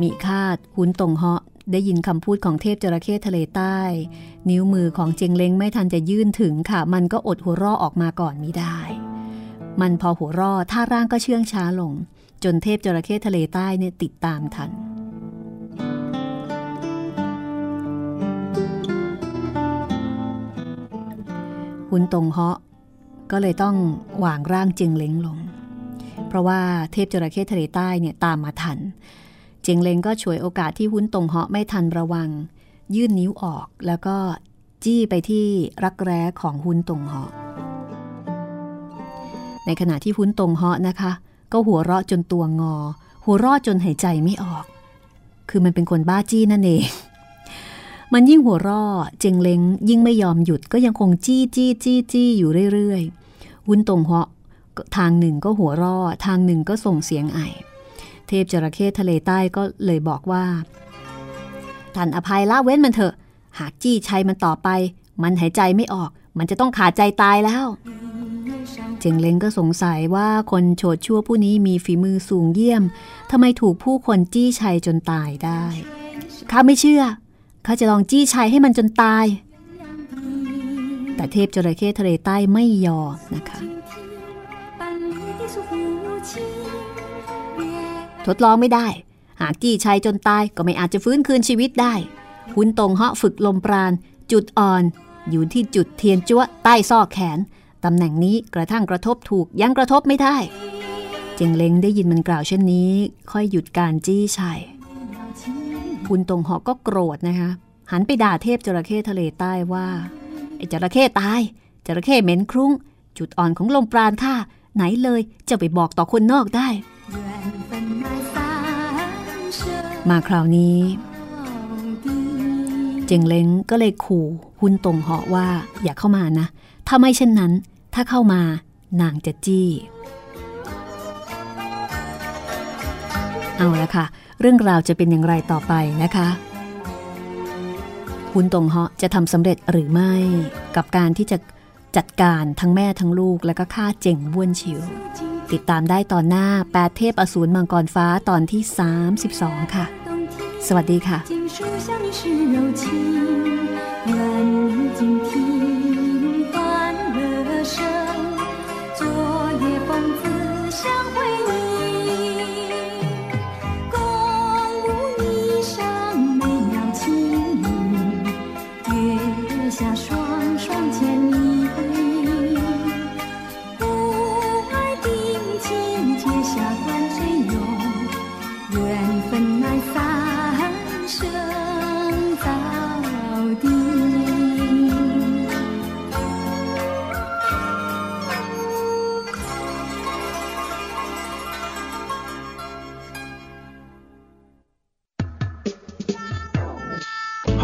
มีคาดหุนตงเหาะได้ยินคำพูดของเทพจระเข้ทะเลใต้ นิ้วมือของเจงเล้งไม่ทันจะยื่นถึงค่ะ มันก็อดหัวร่อออกมาก่อนมิได้ มันพอหัวร่อท่าร่างก็เชื่องช้าลง จนเทพจระเข้ทะเลใต้เนี่ยติดตามทัน หุนตงเหาะก็เลยต้องวางร่างเจงเล้งลง เพราะว่าเทพจระเข้ทะเลใต้เนี่ยตามมาทัน เจงเลงก็ฉวยโอกาสที่หุ้นตรงเหาะไม่ทันระวัง ยื่นนิ้วออกแล้วก็จี้ไปที่รักแร้ของหุ้นตรงเหาะ ในขณะที่หุ้นตรงเหาะนะคะ ก็หัวเราะจนตัวงอ หัวเราะจนหายใจไม่ออก คือมันเป็นคนบ้าจี้นั่นเอง มันยิ่งหัวร่อเจงเล้งยิ่งไม่ยอมหยุดก็ยังคงจี้จี้จี้จี้อยู่เรื่อยๆวุ้นตรงเหาะทางหนึ่งก็หัวร่อทางหนึ่งก็ส่งเสียงไอ เทพจระเข้ทะเลใต้ก็เลยบอกว่าท่านอภัยละเว้นมันเถอะ หากจี้ชัยมันต่อไป มันหายใจไม่ออก มันจะต้องขาดใจตายแล้ว เจงเล้งก็สงสัยว่าคนโฉดชั่วผู้นี้มีฝีมือสูงเยี่ยมทำไมถูกผู้คนจี้ชัยจนตายได้ข้าไม่เชื่อข้าจะลองจี้ชัยให้มันจนตาย แต่เทพจระเข้ทะเลใต้ไม่ยอมนะคะ ทดลองไม่ได้ หากจี้ชัยจนตายก็ไม่อาจจะฟื้นคืนชีวิตได้คุณตรงเหาะฝึกลมปราณ จุดอ่อน อยู่ที่จุดเทียนจั่วใต้ซอกแขน ตำแหน่งนี้กระทั่งกระทบถูกยังกระทบไม่ได้ เจงเล้งได้ยินมันกล่าวเช่นนี้ ค่อยหยุดการจี้ชัยคุณตรงหอก็โกรธนะคะ หันไปด่าเทพจระเข้ทะเลใต้ว่าไอ้จระเข้ตายจระเข้เหม็นครุ้ง จุดอ่อนของลมปราณข้าไหนเลยจะไปบอกต่อคนนอกได้ มาคราวนี้ เจงเล้งก็เลยขู่หุนตรงเหาะว่าอย่าเข้ามานะ ถ้าไม่เช่นนั้น ถ้าเข้ามานางจะจี้ เอาละค่ะ เรื่องราวจะเป็นอย่างไรต่อไปนะคะคุณตงเหาะจะทำสำเร็จหรือไม่ กับการที่จะจัดการทั้งแม่ทั้งลูกและก็ฆ่าเจ๋งบ้วนชิว ติดตามได้ตอนหน้าแปดเทพอสูรมังกรฟ้าตอนที่ 32 ค่ะ สวัสดีค่ะ